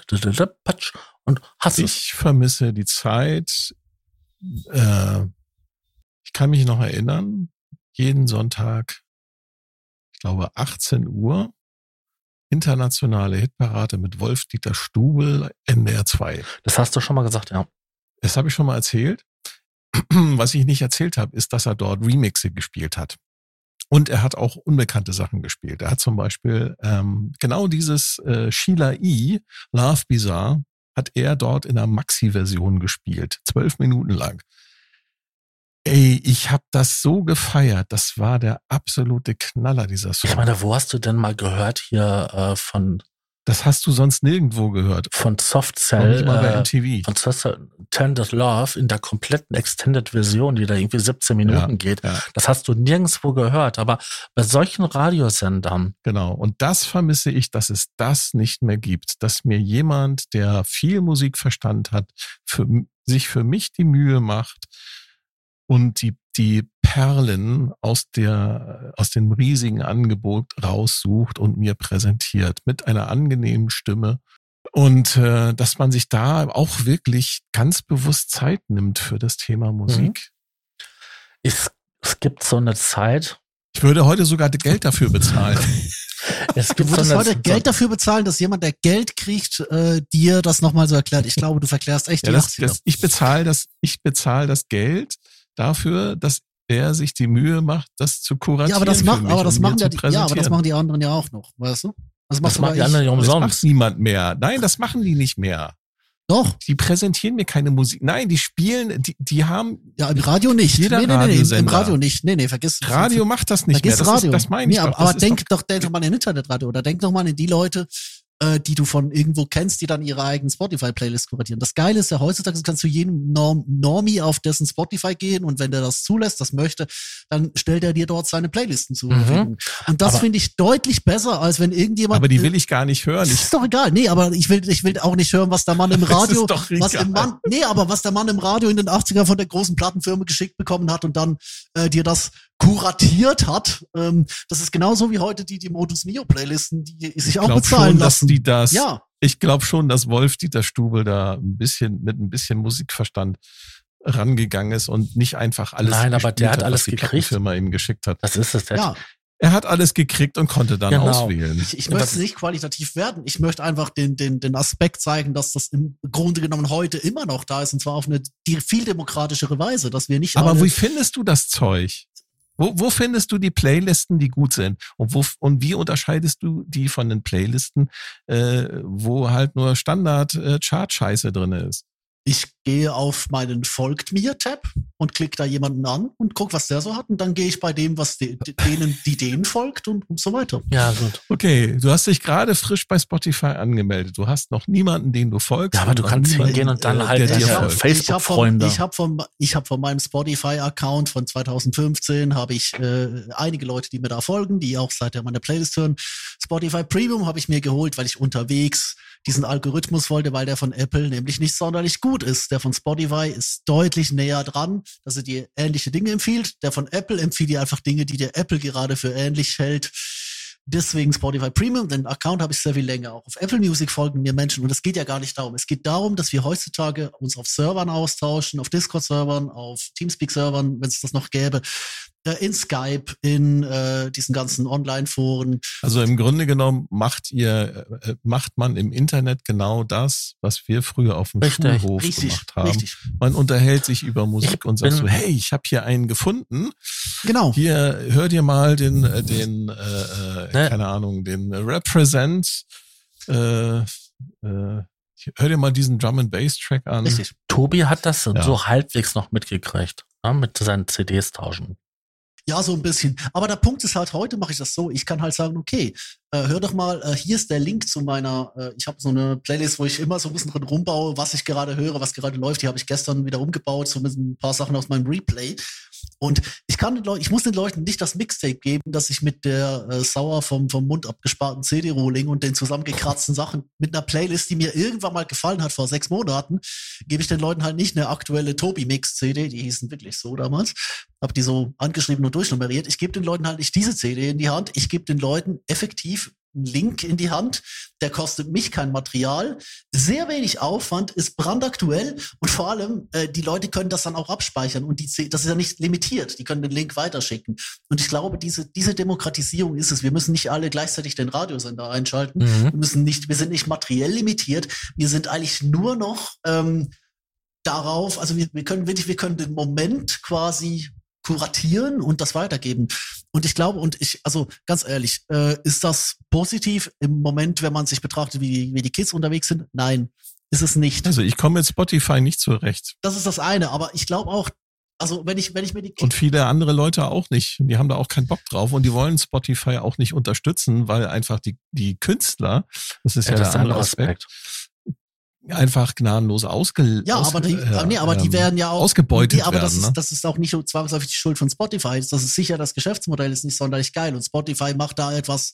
patsch, und hast es. ich vermisse die Zeit. Äh, ich kann mich noch erinnern, jeden Sonntag, glaube 18 Uhr, internationale Hitparade mit Wolf-Dieter Stubel, NDR 2. Das hast du schon mal gesagt, ja. Das habe ich schon mal erzählt. Was ich nicht erzählt habe, ist, dass er dort Remixe gespielt hat. Und er hat auch unbekannte Sachen gespielt. Er hat zum Beispiel ähm, genau dieses äh, Sheila E. Love Bizarre hat er dort in einer Maxi-Version gespielt. Zwölf Minuten lang. Ey, ich habe das so gefeiert. Das war der absolute Knaller, dieser Song. Ich meine, wo hast du denn mal gehört hier äh, von, das hast du sonst nirgendwo gehört. von Soft Cell, nicht mal bei äh, MTV. von Soft Cell Tender Love in der kompletten Extended-Version, die da irgendwie 17 Minuten Ja, geht. ja. Das hast du nirgendwo gehört. Aber bei solchen Radiosendern, Genau. Und das vermisse ich, dass es das nicht mehr gibt. Dass mir jemand, der viel Musikverstand hat, für, sich für mich die Mühe macht und die, die Perlen aus der, aus dem riesigen Angebot raussucht und mir präsentiert mit einer angenehmen Stimme. Und äh, dass man sich da auch wirklich ganz bewusst Zeit nimmt für das Thema Musik. es, es gibt so eine Zeit, Ich würde heute sogar Geld dafür bezahlen. es Du gibt so würdest eine heute so- Geld dafür bezahlen, dass jemand, der Geld kriegt, äh, dir das nochmal so erklärt. Ich glaube, du verklärst echt Ja, die das, 80er. das, ich bezahle das, ich bezahle das Geld dafür, dass er sich die Mühe macht, das zu kuratieren. ja, aber das machen, mich aber das machen ja, die, ja, aber das machen die anderen ja auch noch, weißt du? Das, machst Das machen die anderen ja Aber das macht umsonst. niemand mehr. Nein, das machen die nicht mehr. Doch, Die präsentieren mir keine Musik. Nein, die spielen, die, die haben, ja, im Radio nicht. Jeder nee, nee, nee, nee, im. Radio nicht. Nee, nee, vergiss. Radio macht das nicht mehr. vergiss Das, Radio. ist, das meine ich nee, aber, doch. Das aber ist denk doch, denk doch mal an Internetradio oder denk doch mal an die Leute, äh, die du von irgendwo kennst, die dann ihre eigenen Spotify-Playlist kuratieren. Das Geile ist ja heutzutage, kannst du jedem Norm Normie auf dessen Spotify gehen und wenn der das zulässt, das möchte, dann stellt er dir dort seine Playlisten zur Mhm. Und das finde ich deutlich besser, als wenn irgendjemand. aber die will ich gar nicht hören. Ist doch egal. Nee, aber ich will, ich will auch nicht hören, was der Mann im Radio, ist doch was im Mann, nee, aber was der Mann im Radio in den 80er von der großen Plattenfirma geschickt bekommen hat und dann äh, dir das kuratiert hat. Ähm, das ist genauso wie heute die, die Modus Mio Playlisten, die sich ich auch glaube bezahlen schon, dass lassen. die das, ja, ich glaube schon, dass Wolf Dieter Stubel da ein bisschen, mit ein bisschen Musikverstand rangegangen ist und nicht einfach alles Nein, aber der gespielt hat alles was die gekriegt. Plattenfirma ihm geschickt hat. Das ist es. Ja. Er hat alles gekriegt und konnte dann Genau. auswählen. Ich, ich möchte nicht qualitativ werden. Ich möchte einfach den, den, den Aspekt zeigen, dass das im Grunde genommen heute immer noch da ist und zwar auf eine viel demokratischere Weise, dass wir nicht Aber wie findest du das Zeug? Wo, wo findest du die Playlisten, die gut sind? Und, wo, und wie unterscheidest du die von den Playlisten, äh, wo halt nur Standard-Chart-Scheiße äh, drin ist? Ich gehe auf meinen Folgt mir-Tab und klicke da jemanden an und guck, was der so hat. Und dann gehe ich bei dem, was de, denen, die denen folgt und, und so weiter. Ja, gut. Okay, du hast dich gerade frisch bei Spotify angemeldet. Du hast noch niemanden, den du folgst. Ja, aber du kannst hingehen und dann äh, halt dir Facebook-Freunde. Ich habe von, ich hab von meinem Spotify-Account von 2015 habe ich äh, einige Leute, die mir da folgen, die auch seither meine Playlist hören. Spotify Premium habe ich mir geholt, weil ich unterwegs diesen Algorithmus wollte, weil der von Apple nämlich nicht sonderlich gut ist. Der von Spotify ist deutlich näher dran, dass er dir ähnliche Dinge empfiehlt. Der von Apple empfiehlt dir einfach Dinge, die der Apple gerade für ähnlich hält. Deswegen Spotify Premium, den Account habe ich sehr viel länger. Auch auf Apple Music folgen mir Menschen und es geht ja gar nicht darum. Es geht darum, dass wir heutzutage uns auf Servern austauschen, auf Discord-Servern, auf Teamspeak-Servern, wenn es das noch gäbe, in Skype, in äh, diesen ganzen Online-Foren. Also im Grunde genommen macht ihr, äh, macht man im Internet genau das, was wir früher auf dem richtig, Schulhof richtig, gemacht haben. Richtig. Man unterhält sich über Musik ich und sagt so, hey, ich habe hier einen gefunden. Genau. Hier, hör dir mal den, äh, den, äh, äh ne? keine Ahnung, den Represent. Äh, äh, hör dir mal diesen Drum and Bass Track an. Richtig. Tobi hat das ja. so halbwegs noch mitgekriegt, ja, ne, mit seinen CDs tauschen. Ja, so ein bisschen. Aber der Punkt ist halt, heute mache ich das so. Ich kann halt sagen, okay, äh, hör doch mal, äh, hier ist der Link zu meiner, äh, ich habe so eine Playlist, wo ich immer so ein bisschen drin rumbaue, was ich gerade höre, was gerade läuft. Die habe ich gestern wieder umgebaut, so mit ein paar Sachen aus meinem Replay. Und ich kann den Leuten, ich muss den Leuten nicht das Mixtape geben, dass ich mit der äh, sauer vom, vom Mund abgesparten CD-Rohling und den zusammengekratzten Sachen mit einer Playlist, die mir irgendwann mal gefallen hat vor sechs Monaten, gebe ich den Leuten halt nicht eine aktuelle Tobi-Mix-CD, die hießen wirklich so damals, habe die so angeschrieben und durchnummeriert. Ich gebe den Leuten halt nicht diese CD in die Hand, ich gebe den Leuten effektiv Link in die Hand, der kostet mich kein Material, sehr wenig Aufwand, ist brandaktuell und vor allem, äh, die Leute können das dann auch abspeichern und die, das ist ja nicht limitiert, die können den Link weiterschicken. Und ich glaube, diese, diese Demokratisierung ist es. Wir müssen nicht alle gleichzeitig den Radiosender einschalten. Mhm. Wir müssen nicht, wir sind nicht materiell limitiert, wir sind eigentlich nur noch ähm, darauf, also wir, wir können wirklich, wir können den Moment quasi kuratieren und das weitergeben. Und ich glaube, und ich, also ganz ehrlich, äh, ist das positiv im Moment, wenn man sich betrachtet, wie, wie die Kids unterwegs sind? Nein, ist es nicht. Also ich komme mit Spotify nicht zurecht. Das ist das eine, aber ich glaube auch, also wenn ich, wenn ich mir die Und viele andere Leute auch nicht. Die haben da auch keinen Bock drauf und die wollen Spotify auch nicht unterstützen, weil einfach die, die Künstler, das ist ja, ja das der andere Aspekt, Aspekt einfach gnadenlos ausge ja, aber die, äh, nee, aber die werden ja auch ausgebeutet nee, aber das ist, ne? das ist auch nicht zwangsläufig die Schuld von Spotify. Das ist sicher das Geschäftsmodell ist nicht sonderlich geil und Spotify macht da etwas,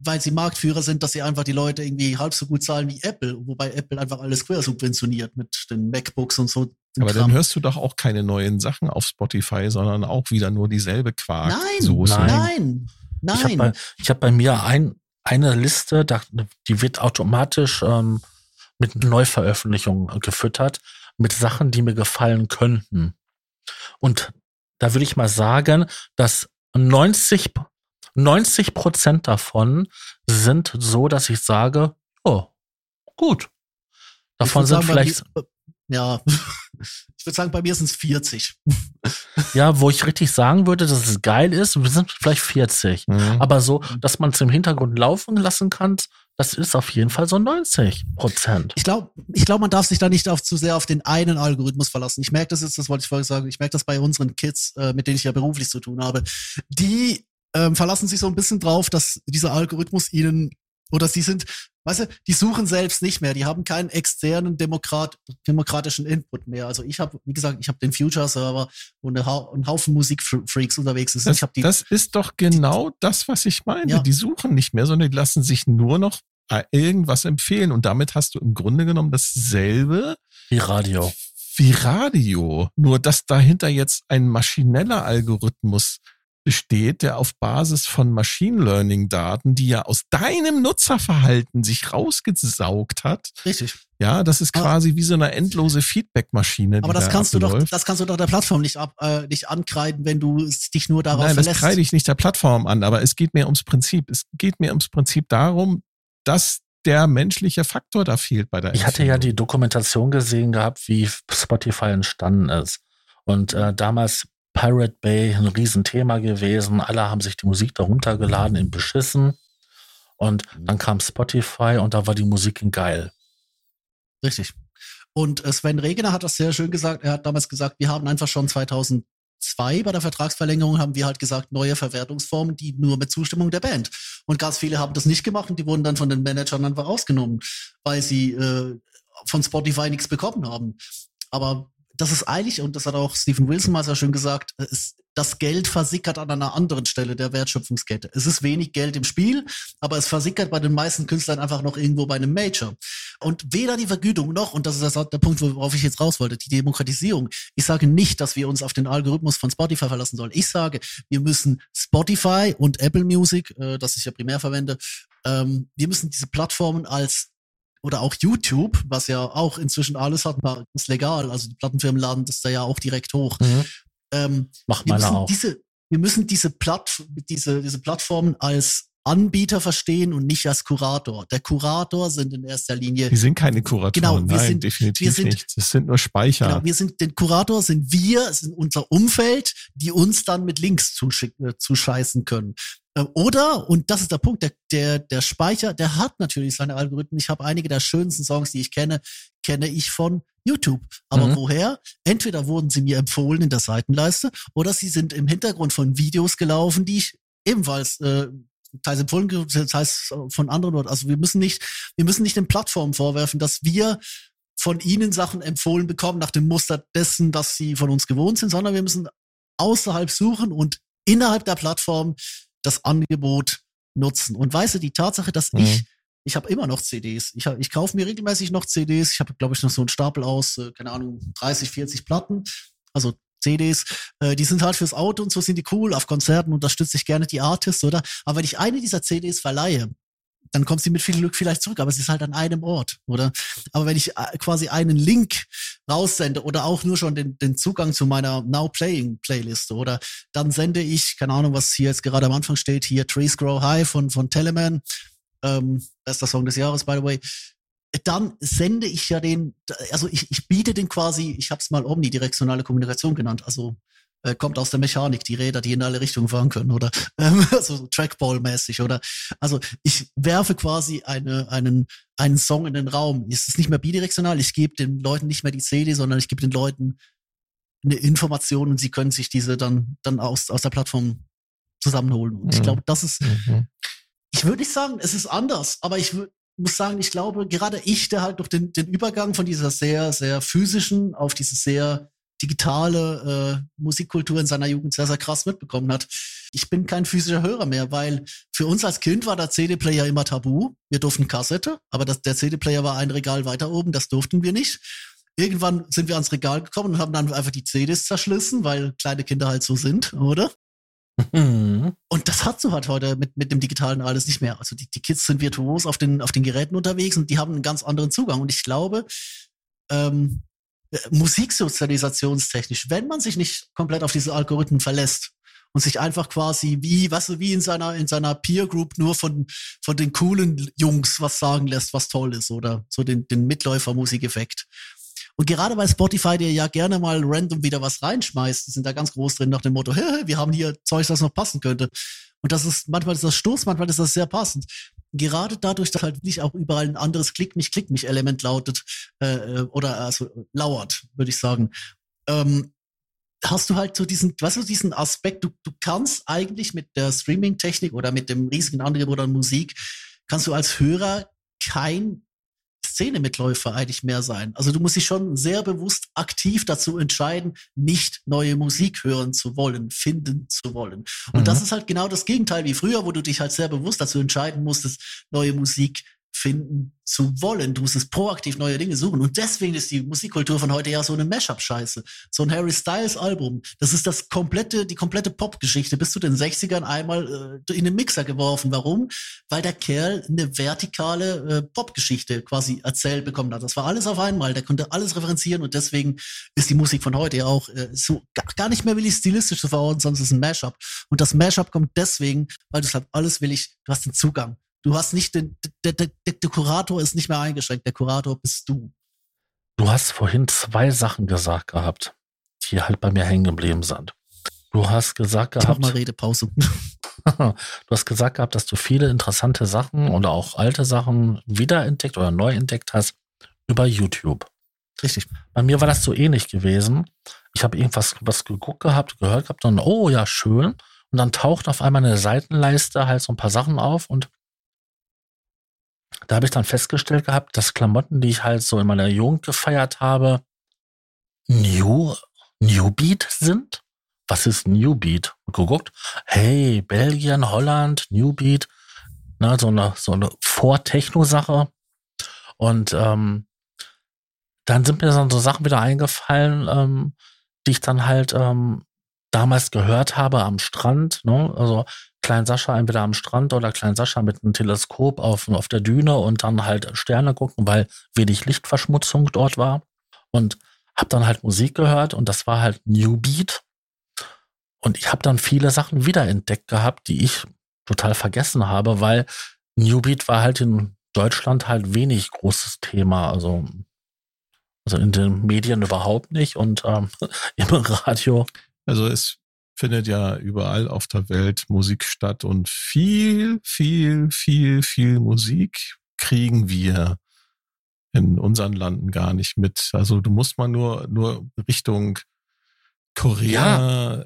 weil sie Marktführer sind, dass sie einfach die Leute irgendwie halb so gut zahlen wie Apple, wobei Apple einfach alles quer subventioniert mit den MacBooks und so. Aber Kram. dann hörst du doch auch keine neuen Sachen auf Spotify, sondern auch wieder nur dieselbe Quark. Nein, Soße. nein, nein. Ich habe bei, hab bei mir ein, eine Liste, die wird automatisch ähm, mit Neuveröffentlichungen gefüttert, mit Sachen, die mir gefallen könnten. Und da würde ich mal sagen, dass 90, 90 Prozent davon sind so, dass ich sage, oh, gut. Davon sind sagen, vielleicht. Mir, ja, ich würde sagen, bei mir sind es 40. Ja, wo ich richtig sagen würde, dass es geil ist, wir sind vielleicht 40. Mhm. Aber so, dass man es im Hintergrund laufen lassen kann, das ist auf jeden Fall so 90 Prozent. Ich glaube, ich glaube, man darf sich da nicht auf, zu sehr auf den einen Algorithmus verlassen. Ich merke das jetzt, das wollte ich vorhin sagen, ich merke das bei unseren Kids, äh, mit denen ich ja beruflich zu tun habe. Die ähm, verlassen sich so ein bisschen drauf, dass dieser Algorithmus ihnen oder sie sind, weißt du, die suchen selbst nicht mehr, die haben keinen externen Demokrat, demokratischen Input mehr. Also ich habe, wie gesagt, ich habe den Future-Server und einen Haufen Musikfreaks unterwegs. Das, ich die, das ist doch genau die, das, was ich meine. Ja. Die suchen nicht mehr, sondern die lassen sich nur noch irgendwas empfehlen. Und damit hast du im Grunde genommen dasselbe wie Radio. Wie Radio. Nur dass dahinter jetzt ein maschineller Algorithmus besteht, der auf Basis von Machine Learning Daten, die ja aus deinem Nutzerverhalten sich rausgesaugt hat. Richtig. Ja, das ist quasi aber, wie so eine endlose Feedback-Maschine. Aber das da kannst abläuft. du doch, das kannst du doch der Plattform nicht ab, äh, nicht ankreiden, wenn du dich nur darauf Nein, verlässt. das kreide ich nicht der Plattform an, aber es geht mir ums Prinzip. Es geht mir ums Prinzip darum, dass der menschliche Faktor da fehlt bei der Ich hatte ja die Dokumentation gesehen gehabt, wie Spotify entstanden ist. Und äh, damals Pirate Bay ein Riesenthema gewesen. Alle haben sich die Musik darunter geladen in Beschissen. Und dann kam Spotify und da war die Musik geil. Richtig. Und äh, Sven Regener hat das sehr schön gesagt. Er hat damals gesagt, wir haben einfach schon 2002 bei der Vertragsverlängerung haben wir halt gesagt, neue Verwertungsformen, die nur mit Zustimmung der Band. Und ganz viele haben das nicht gemacht und die wurden dann von den Managern einfach rausgenommen, weil sie äh, von Spotify nichts bekommen haben. Aber das ist eigentlich, und das hat auch Stephen Wilson mal sehr schön gesagt, ist, das Geld versickert an einer anderen Stelle der Wertschöpfungskette. Es ist wenig Geld im Spiel, aber es versickert bei den meisten Künstlern einfach noch irgendwo bei einem Major. Und weder die Vergütung noch, und das ist das, der Punkt, worauf ich jetzt raus wollte, die Demokratisierung. Ich sage nicht, dass wir uns auf den Algorithmus von Spotify verlassen sollen. Ich sage, wir müssen Spotify und Apple Music, äh, das ich ja primär verwende, ähm, wir müssen diese Plattformen als oder auch YouTube, was ja auch inzwischen alles hat, ist legal. Also die Plattenfirmen laden das da ja auch direkt hoch. Mhm. Ähm, Macht meiner auch. Diese, wir müssen diese, Platt, diese, diese Plattformen als Anbieter verstehen und nicht als Kurator. Der Kurator sind in erster Linie. Wir sind keine Kuratoren. Genau, wir Nein, sind, definitiv wir sind, nicht. Das sind nur Speicher. Genau, wir sind, den Kurator sind wir, sind unser Umfeld, die uns dann mit Links zuschicken, zuscheißen können. Äh, oder, und das ist der Punkt, der, der, der Speicher, der hat natürlich seine Algorithmen. Ich habe einige der schönsten Songs, die ich kenne, kenne ich von YouTube. Aber mhm. woher? Entweder wurden sie mir empfohlen in der Seitenleiste oder sie sind im Hintergrund von Videos gelaufen, die ich ebenfalls äh, teils empfohlen, teils von anderen. Also wir müssen nicht, wir müssen nicht den Plattformen vorwerfen, dass wir von ihnen Sachen empfohlen bekommen nach dem Muster dessen, dass sie von uns gewohnt sind, sondern wir müssen außerhalb suchen und innerhalb der Plattform das Angebot nutzen. Und weißt du, die Tatsache, dass mhm. ich, ich habe immer noch CDs. Ich, hab, ich kaufe mir regelmäßig noch CDs. Ich habe, glaube ich, noch so einen Stapel aus, äh, keine Ahnung, 30, 40 Platten. Also CDs, äh, die sind halt fürs Auto und so sind die cool. Auf Konzerten unterstütze ich gerne die Artists, oder? Aber wenn ich eine dieser CDs verleihe, dann kommt sie mit viel Glück vielleicht zurück, aber es ist halt an einem Ort, oder? Aber wenn ich äh, quasi einen Link raussende oder auch nur schon den, den Zugang zu meiner Now Playing Playliste oder dann sende ich, keine Ahnung, was hier jetzt gerade am Anfang steht, hier Trees Grow High von, von Telemann, ähm, bester Song des Jahres, by the way, dann sende ich ja den, also ich, ich biete den quasi, ich habe es mal omnidirektionale Kommunikation genannt, also äh, kommt aus der Mechanik, die Räder, die in alle Richtungen fahren können, oder ähm, also Trackball-mäßig, oder also ich werfe quasi eine, einen, einen Song in den Raum. Es ist nicht mehr bidirektional, ich gebe den Leuten nicht mehr die CD, sondern ich gebe den Leuten eine Information und sie können sich diese dann, dann aus, aus der Plattform zusammenholen. Und ich mhm. glaube, das ist, mhm. ich würde nicht sagen, es ist anders, aber ich muss sagen, ich glaube, gerade ich, der halt durch den, den Übergang von dieser sehr, sehr physischen auf diese sehr digitale äh, Musikkultur in seiner Jugend sehr, sehr krass mitbekommen hat. Ich bin kein physischer Hörer mehr, weil für uns als Kind war der CD-Player immer tabu. Wir durften Kassette, aber das, der CD-Player war ein Regal weiter oben, das durften wir nicht. Irgendwann sind wir ans Regal gekommen und haben dann einfach die CDs zerschlissen, weil kleine Kinder halt so sind, oder? Mhm. Und das hast du halt heute mit, mit dem digitalen alles nicht mehr. Also die, die Kids sind virtuos auf den, auf den Geräten unterwegs und die haben einen ganz anderen Zugang. Und ich glaube, ähm, äh, musiksozialisationstechnisch, wenn man sich nicht komplett auf diese Algorithmen verlässt und sich einfach quasi wie, was weißt du, wie in seiner, in seiner Peer Group nur von, von den coolen Jungs was sagen lässt, was toll ist oder so den, den Mitläufer-Musikeffekt. Und gerade weil Spotify dir ja gerne mal random wieder was reinschmeißt, die sind da ganz groß drin nach dem Motto, wir haben hier Zeug, das noch passen könnte. Und das ist, manchmal ist das Stoß, manchmal ist das sehr passend gerade dadurch, dass halt nicht auch überall ein anderes Klick mich, Klick mich Element lautet äh, äh, oder also lauert, würde ich sagen, ähm, hast du halt so diesen, was weißt du, diesen Aspekt, du, du kannst eigentlich mit der Streaming-Technik oder mit dem riesigen Angebot an Musik, kannst du als Hörer kein Szenemitläufer eigentlich mehr sein. Also du musst dich schon sehr bewusst aktiv dazu entscheiden, nicht neue Musik hören zu wollen, finden zu wollen. Und mhm. das ist halt genau das Gegenteil wie früher, wo du dich halt sehr bewusst dazu entscheiden musstest, neue Musik finden zu wollen. Du musst es proaktiv neue Dinge suchen. Und deswegen ist die Musikkultur von heute ja so eine Mashup-Scheiße. So ein Harry Styles-Album. Das ist das komplette, die komplette Popgeschichte bis zu den 60ern einmal äh, in den Mixer geworfen. Warum? Weil der Kerl eine vertikale äh, Popgeschichte quasi erzählt bekommen hat. Das war alles auf einmal. Der konnte alles referenzieren und deswegen ist die Musik von heute ja auch äh, so gar, nicht mehr willig stilistisch zu verorten, es ist ein Mashup. Und das Mashup kommt deswegen, weil du halt alles willig, du hast den Zugang. Du hast nicht den, der, der, der Kurator ist nicht mehr eingeschränkt, der Kurator bist du. Du hast vorhin zwei Sachen gesagt gehabt, die halt bei mir hängen geblieben sind. Du hast gesagt Ich mach gehabt, mal Redepause. du hast gesagt gehabt, dass du viele interessante Sachen oder auch alte Sachen wiederentdeckt oder neu entdeckt hast über YouTube. Richtig. Bei mir war das so ähnlich gewesen. Ich habe irgendwas was geguckt gehabt, gehört gehabt und oh ja, schön. Und dann taucht auf einmal eine Seitenleiste halt so ein paar Sachen auf und da habe ich dann festgestellt gehabt, dass Klamotten, die ich halt so in meiner Jugend gefeiert habe, New, New Beat sind. Was ist New Beat? Geguckt, hey, Belgien, Holland, New Beat, na, so eine, so eine Vor-Techno-Sache. Und ähm, dann sind mir dann so Sachen wieder eingefallen, ähm, die ich dann halt ähm, damals gehört habe am Strand. Ne? Also Klein Sascha entweder am Strand oder Klein Sascha mit einem Teleskop auf, auf der Düne und dann halt Sterne gucken, weil wenig Lichtverschmutzung dort war. Und habe dann halt Musik gehört und das war halt New Beat. Und ich habe dann viele Sachen wiederentdeckt gehabt, die ich total vergessen habe, weil New Beat war halt in Deutschland halt wenig großes Thema. Also, also in den Medien überhaupt nicht und ähm, im Radio. Also es findet ja überall auf der Welt Musik statt und viel, viel, viel, viel Musik kriegen wir in unseren Landen gar nicht mit. Also du musst mal nur, nur Richtung Korea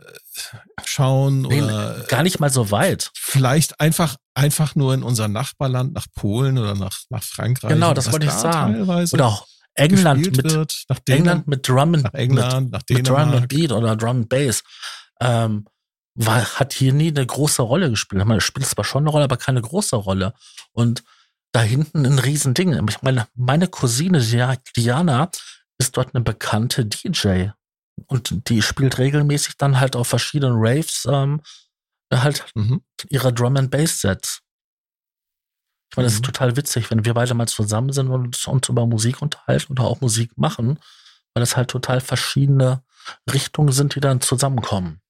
schauen Nee, oder gar nicht mal so weit. vielleicht einfach, einfach nur in unser Nachbarland, nach Polen oder nach, nach Frankreich. Genau, das wollte ich da sagen. Oder auch England mit wird, England mit Drum and nach England, nach mit, mit Drum and. Beat oder Drum and Bass. Ähm, war, hat hier nie eine große Rolle gespielt. Man spielt zwar schon eine Rolle, aber keine große Rolle. Und da hinten ein Riesending. Ich meine, meine Cousine Dia- Diana ist dort eine bekannte DJ. Und die spielt regelmäßig dann halt auf verschiedenen Raves ähm, halt Mhm. ihre Drum and Bass Sets. Ich meine, das ist Mhm. total witzig, wenn wir beide mal zusammen sind und uns über Musik unterhalten oder auch Musik machen, weil es halt total verschiedene Richtungen sind, die dann zusammenkommen.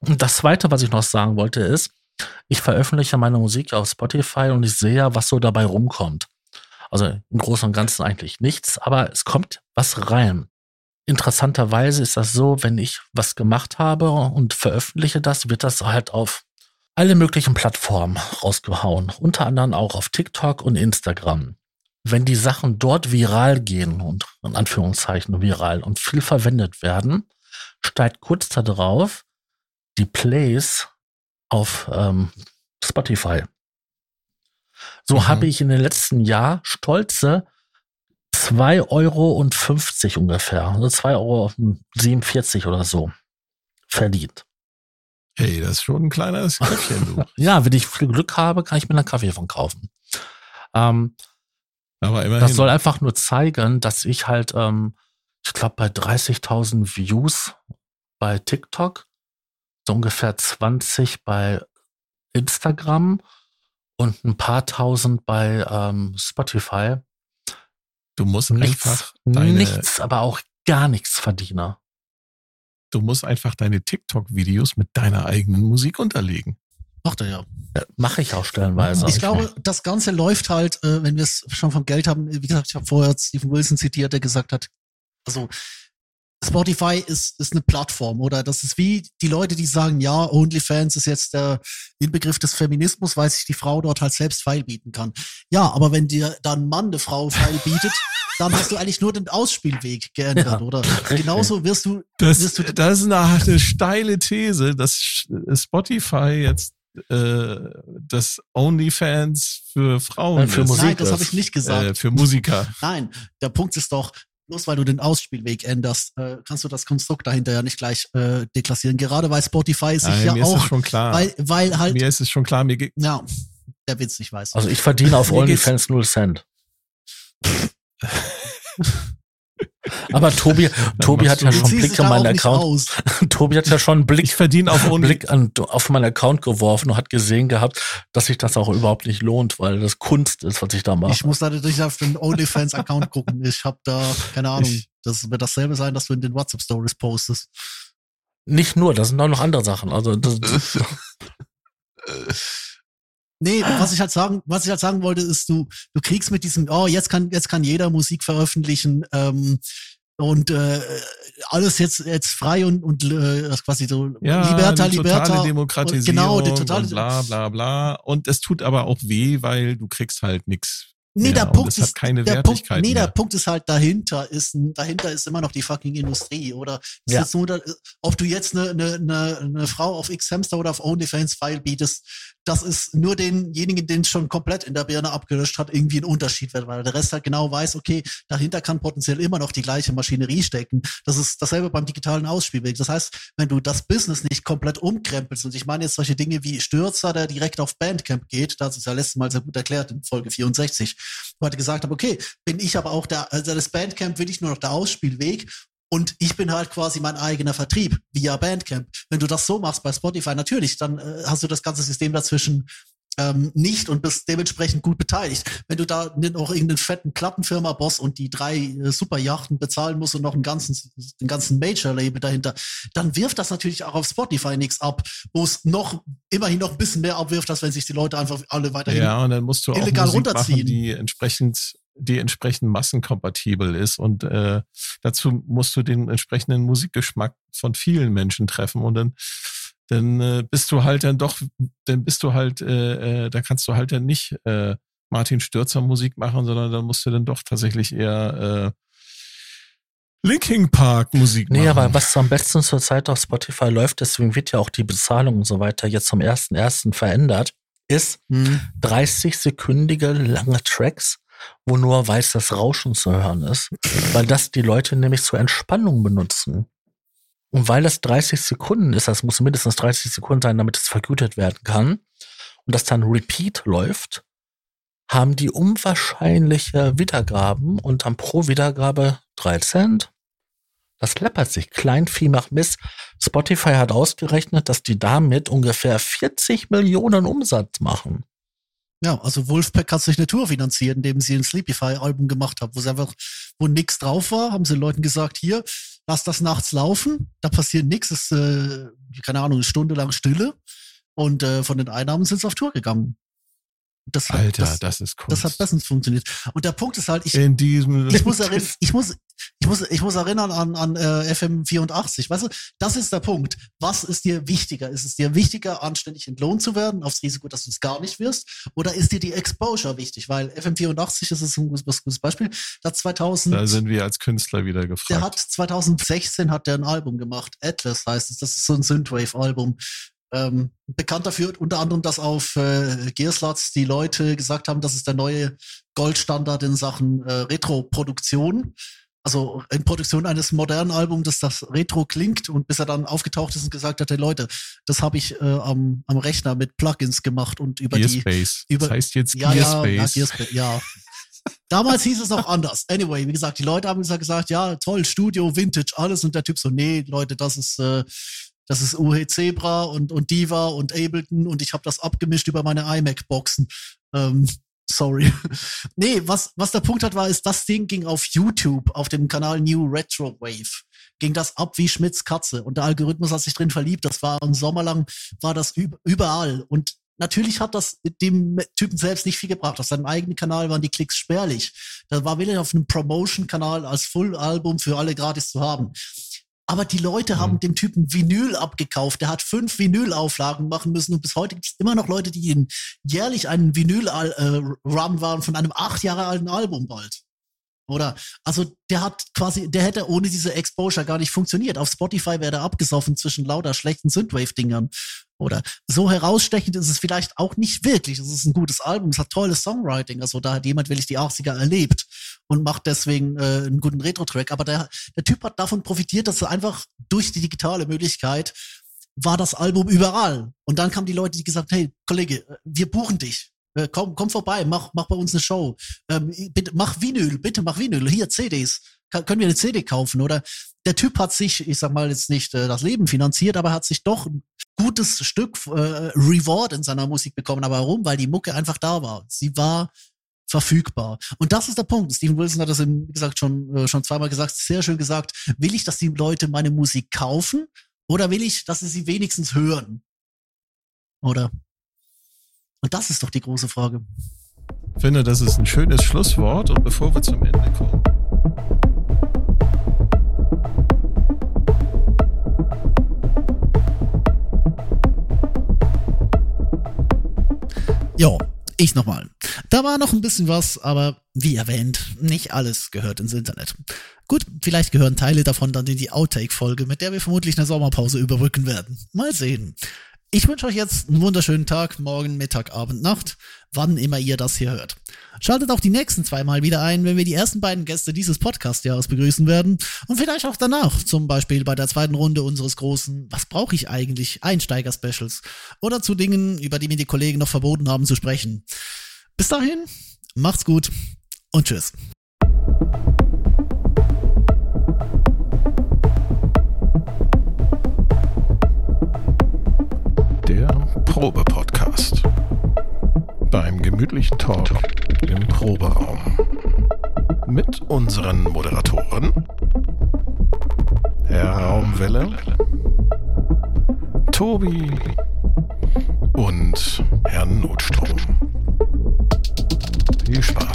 Und das zweite, was ich noch sagen wollte, ist, ich veröffentliche meine Musik auf Spotify und ich sehe ja, was so dabei rumkommt. Also im Großen und Ganzen eigentlich nichts, aber es kommt was rein. Interessanterweise ist das so, wenn ich was gemacht habe und veröffentliche das, wird das halt auf alle möglichen Plattformen rausgehauen. Unter anderem auch auf TikTok und Instagram. Wenn die Sachen dort viral gehen und in Anführungszeichen viral und viel verwendet werden, steigt kurz darauf die Plays auf ähm, Spotify. So Mhm. habe ich in den letzten Jahr stolze 2,50 Euro ungefähr, also 2,47 Euro oder so verdient. Hey, das ist schon ein kleines Köpfchen, du. Ja, wenn ich viel Glück habe, kann ich mir einen Kaffee von kaufen. Ähm, Aber immerhin. das soll einfach nur zeigen, dass ich halt, ähm, ich glaube, bei 30.000 Views bei TikTok, so ungefähr 20 bei Instagram und ein paar tausend bei ähm, Spotify. du musst Nichts, einfach deine, nichts, aber auch gar nichts verdiene. du musst einfach deine TikTok-Videos mit deiner eigenen Musik unterlegen. Macht er ja. Mache ich auch stellenweise. Ich glaube, das Ganze läuft halt, äh, wenn wir es schon vom Geld haben. Wie gesagt, ich habe vorher Stephen Wilson zitiert, der gesagt hat, also Spotify ist, ist eine Plattform oder das ist wie die Leute, die sagen, ja, OnlyFans ist jetzt der Inbegriff des Feminismus, weil sich die Frau dort halt selbst feil bieten kann. Ja, aber wenn dir dann ein Mann eine Frau feil bietet, dann hast du eigentlich nur den Ausspielweg geändert, Ja, oder? richtig. Genauso wirst du, Das, wirst du das ist eine, eine steile These, dass Spotify jetzt äh, das OnlyFans für Frauen Äh, für ist. Musik Nein, das habe ich nicht gesagt. Äh, für Musiker. Nein, der Punkt ist doch, bloß weil du den Ausspielweg änderst, äh, kannst du das Konstrukt dahinter ja nicht gleich äh, deklassieren. Gerade weil Spotify sich Nein, ja mir ist es auch, schon klar. weil, weil halt, mir ist es schon klar, mir geht ja, der Witz nicht weiß. Also ich verdiene auf OnlyFans 0 Cent. Aber Tobi, Tobi hat ja schon ziehst Blick auch meinen Account. Tobi hat ja schon einen Blick, ich verdiene auf Only Blick an, auf meinen Account geworfen und hat gesehen gehabt, dass sich das auch überhaupt nicht lohnt, weil das Kunst ist, was ich da mache. Ich muss natürlich auf den OnlyFans-Account gucken. Ich habe da, keine Ahnung, Ich- das wird dasselbe sein, dass du in den WhatsApp-Stories postest. Nicht nur, das sind auch noch andere Sachen. Also das, Nee, was ich halt sagen, was ich halt sagen wollte, ist, du, du kriegst mit diesem, oh, jetzt kann, jetzt kann jeder Musik veröffentlichen, ähm, und äh, alles jetzt jetzt frei und und äh, quasi so Ja, Liberta, die Liberta. totale und- Demokratisierung genau, die totale und bla bla bla. Und es tut aber auch weh, weil du kriegst halt nix. Nee, der Punkt ist, keine der Punkt, Wertigkeit nee, mehr. der Punkt ist halt dahinter ist, dahinter ist immer noch die fucking Industrie oder ist Ja. jetzt nur, ob du jetzt eine, eine, eine, eine Frau auf X-Hamster oder auf OnlyFans File bietest, das ist nur denjenigen, den es schon komplett in der Birne abgelöscht hat, irgendwie ein Unterschied wird, weil der Rest halt genau weiß, okay, dahinter kann potenziell immer noch die gleiche Maschinerie stecken. Das ist dasselbe beim digitalen Ausspielweg. Das heißt, wenn du das Business nicht komplett umkrempelst, und ich meine jetzt solche Dinge wie Stürzer, der direkt auf Bandcamp geht, das ist ja letztes Mal sehr gut erklärt in Folge 64, wo er gesagt hat, okay, bin ich aber auch der, also das Bandcamp will ich nur noch der Ausspielweg und ich bin halt quasi mein eigener Vertrieb via Bandcamp. Wenn du das so machst bei Spotify, natürlich, dann äh, hast du das ganze System dazwischen ähm, nicht und bist dementsprechend gut beteiligt. Wenn du da noch irgendeinen fetten Plattenfirma-Boss und die drei äh, Superjachten bezahlen musst und noch einen ganzen, den ganzen Major-Label dahinter, dann wirft das natürlich auch auf Spotify nichts ab, wo es noch immerhin noch ein bisschen mehr abwirft, als wenn sich die Leute einfach alle weiterhin Ja, und dann musst du auch illegal Musik runterziehen. machen, die entsprechend die entsprechend massenkompatibel ist und äh, dazu musst du den entsprechenden Musikgeschmack von vielen Menschen treffen und dann dann äh, bist du halt dann doch dann bist du halt äh, äh, da kannst du halt dann nicht äh, Martin Stürzer Musik machen, sondern dann musst du dann doch tatsächlich eher äh, Linkin Park Musik machen. Nee, aber was am besten zurzeit auf Spotify läuft, deswegen wird ja auch die Bezahlung und so weiter jetzt zum ersten ersten verändert, ist Mhm. 30-sekündige lange Tracks, wo nur weißes Rauschen zu hören ist, weil das die Leute nämlich zur Entspannung benutzen. Und weil das 30 Sekunden ist, das muss mindestens 30 Sekunden sein, damit es vergütet werden kann, und das dann Repeat läuft, haben die unwahrscheinliche Wiedergaben und dann pro Wiedergabe 3 Cent. Das läppert sich. Kleinvieh macht Mist. Spotify hat ausgerechnet, dass die damit ungefähr 40 Millionen Umsatz machen. Ja, also Wolfpack hat sich eine Tour finanziert, indem sie ein Sleepify-Album gemacht haben, wo sie einfach, wo nix drauf war, haben sie den Leuten gesagt, hier, lass das nachts laufen, da passiert nichts, ist, äh, keine Ahnung, eine Stunde lang Stille. Und äh, von den Einnahmen sind sie auf Tour gegangen. Das hat, Alter, das, das, ist Kunst. das hat bestens funktioniert. Und der Punkt ist halt, ich, in diesem ich muss erinnern, ich muss, ich muss, ich muss erinnern an, an äh, FM 84. Weißt du, das ist der Punkt. Was ist dir wichtiger? Ist es dir wichtiger, anständig entlohnt zu werden, aufs Risiko, dass du es gar nicht wirst? Oder ist dir die Exposure wichtig? Weil FM 84 das ist ein gutes, gutes Beispiel. Da 2000, da sind wir als Künstler wieder gefragt. der hat 2016 hat der ein Album gemacht. Atlas heißt es. Das ist so ein Synthwave-Album. Ähm, bekannt dafür unter anderem, dass auf äh, Gearslats die Leute gesagt haben, das ist der neue Goldstandard in Sachen äh, Retro-Produktion. Also in Produktion eines modernen Albums, das das Retro klingt und bis er dann aufgetaucht ist und gesagt hat, hey Leute, das habe ich äh, am, am Rechner mit Plugins gemacht und über die Gearspace. über- das heißt jetzt ja, ja, ja, Gearspace. Gearspace, ja. Damals hieß es noch anders. Anyway, wie gesagt, die Leute haben gesagt, gesagt, ja, toll, Studio, Vintage, alles. Und der Typ so, nee, Leute, das ist, äh, das ist UH Zebra und, und Diva und Ableton und ich habe das abgemischt über meine iMac-Boxen. Ähm, sorry. nee, was, was der Punkt hat, war, ist, das Ding ging auf YouTube, auf dem Kanal New Retro Wave. Ging das ab wie Schmitz Katze. Und der Algorithmus hat sich drin verliebt. Das war ein Sommer lang, war das üb- überall. Und natürlich hat das dem Typen selbst nicht viel gebracht. Auf seinem eigenen Kanal waren die Klicks spärlich. Da war wieder auf einem Promotion-Kanal als Full-Album für alle gratis zu haben. Aber die Leute haben Mhm. dem Typen Vinyl abgekauft. Der hat fünf Vinyl-Auflagen machen müssen und bis heute gibt es immer noch Leute, die ihn jährlich einen Vinyl-Run waren von einem acht Jahre alten Album bald. Oder? Also der hat quasi, der hätte ohne diese Exposure gar nicht funktioniert. Auf Spotify wäre er abgesoffen zwischen lauter schlechten Synthwave-Dingern. Oder so herausstechend ist es vielleicht auch nicht wirklich. Es ist ein gutes Album, es hat tolles Songwriting. Also da hat jemand wirklich die 80er erlebt und macht deswegen äh, einen guten Retro-Track. Aber der, der Typ hat davon profitiert, dass er einfach durch die digitale Möglichkeit war das Album überall. Und dann kamen die Leute, die gesagt, hey, Kollege, äh, wir buchen dich. Äh, Komm, komm vorbei, mach, mach bei uns eine Show. Ähm, bitte, mach Vinyl, bitte mach Vinyl. Hier, CDs. Ka- können wir eine CD kaufen? Oder der Typ hat sich, ich sag mal jetzt nicht äh, das Leben finanziert, aber hat sich doch ein gutes Stück äh, Reward in seiner Musik bekommen. Aber warum? Weil die Mucke einfach da war. Sie war verfügbar. Und das ist der Punkt. Steven Wilson hat das, wie gesagt, schon, äh, schon zweimal gesagt, sehr schön gesagt. Will ich, dass die Leute meine Musik kaufen oder will ich, dass sie sie wenigstens hören? Oder? Und das ist doch die große Frage. Ich finde, das ist ein schönes Schlusswort. Und bevor wir zum Ende kommen, Ja, ich nochmal. Da war noch ein bisschen was, aber wie erwähnt, nicht alles gehört ins Internet. Gut, vielleicht gehören Teile davon dann in die Outtake-Folge, mit der wir vermutlich eine Sommerpause überbrücken werden. Mal sehen. Ich wünsche euch jetzt einen wunderschönen Tag, morgen, Mittag, Abend, Nacht, wann immer ihr das hier hört. Schaltet auch die nächsten zweimal wieder ein, wenn wir die ersten beiden Gäste dieses Podcast-Jahres begrüßen werden und vielleicht auch danach, zum Beispiel bei der zweiten Runde unseres großen Was brauche ich eigentlich? Einsteiger-Specials oder zu Dingen, über die mir die Kollegen noch verboten haben zu sprechen. Bis dahin, macht's gut und tschüss. Probe-Podcast. Beim gemütlichen Talk im Proberaum. Mit unseren Moderatoren Herr Raumwelle, Tobi und Herrn Notstrom. Viel Spaß.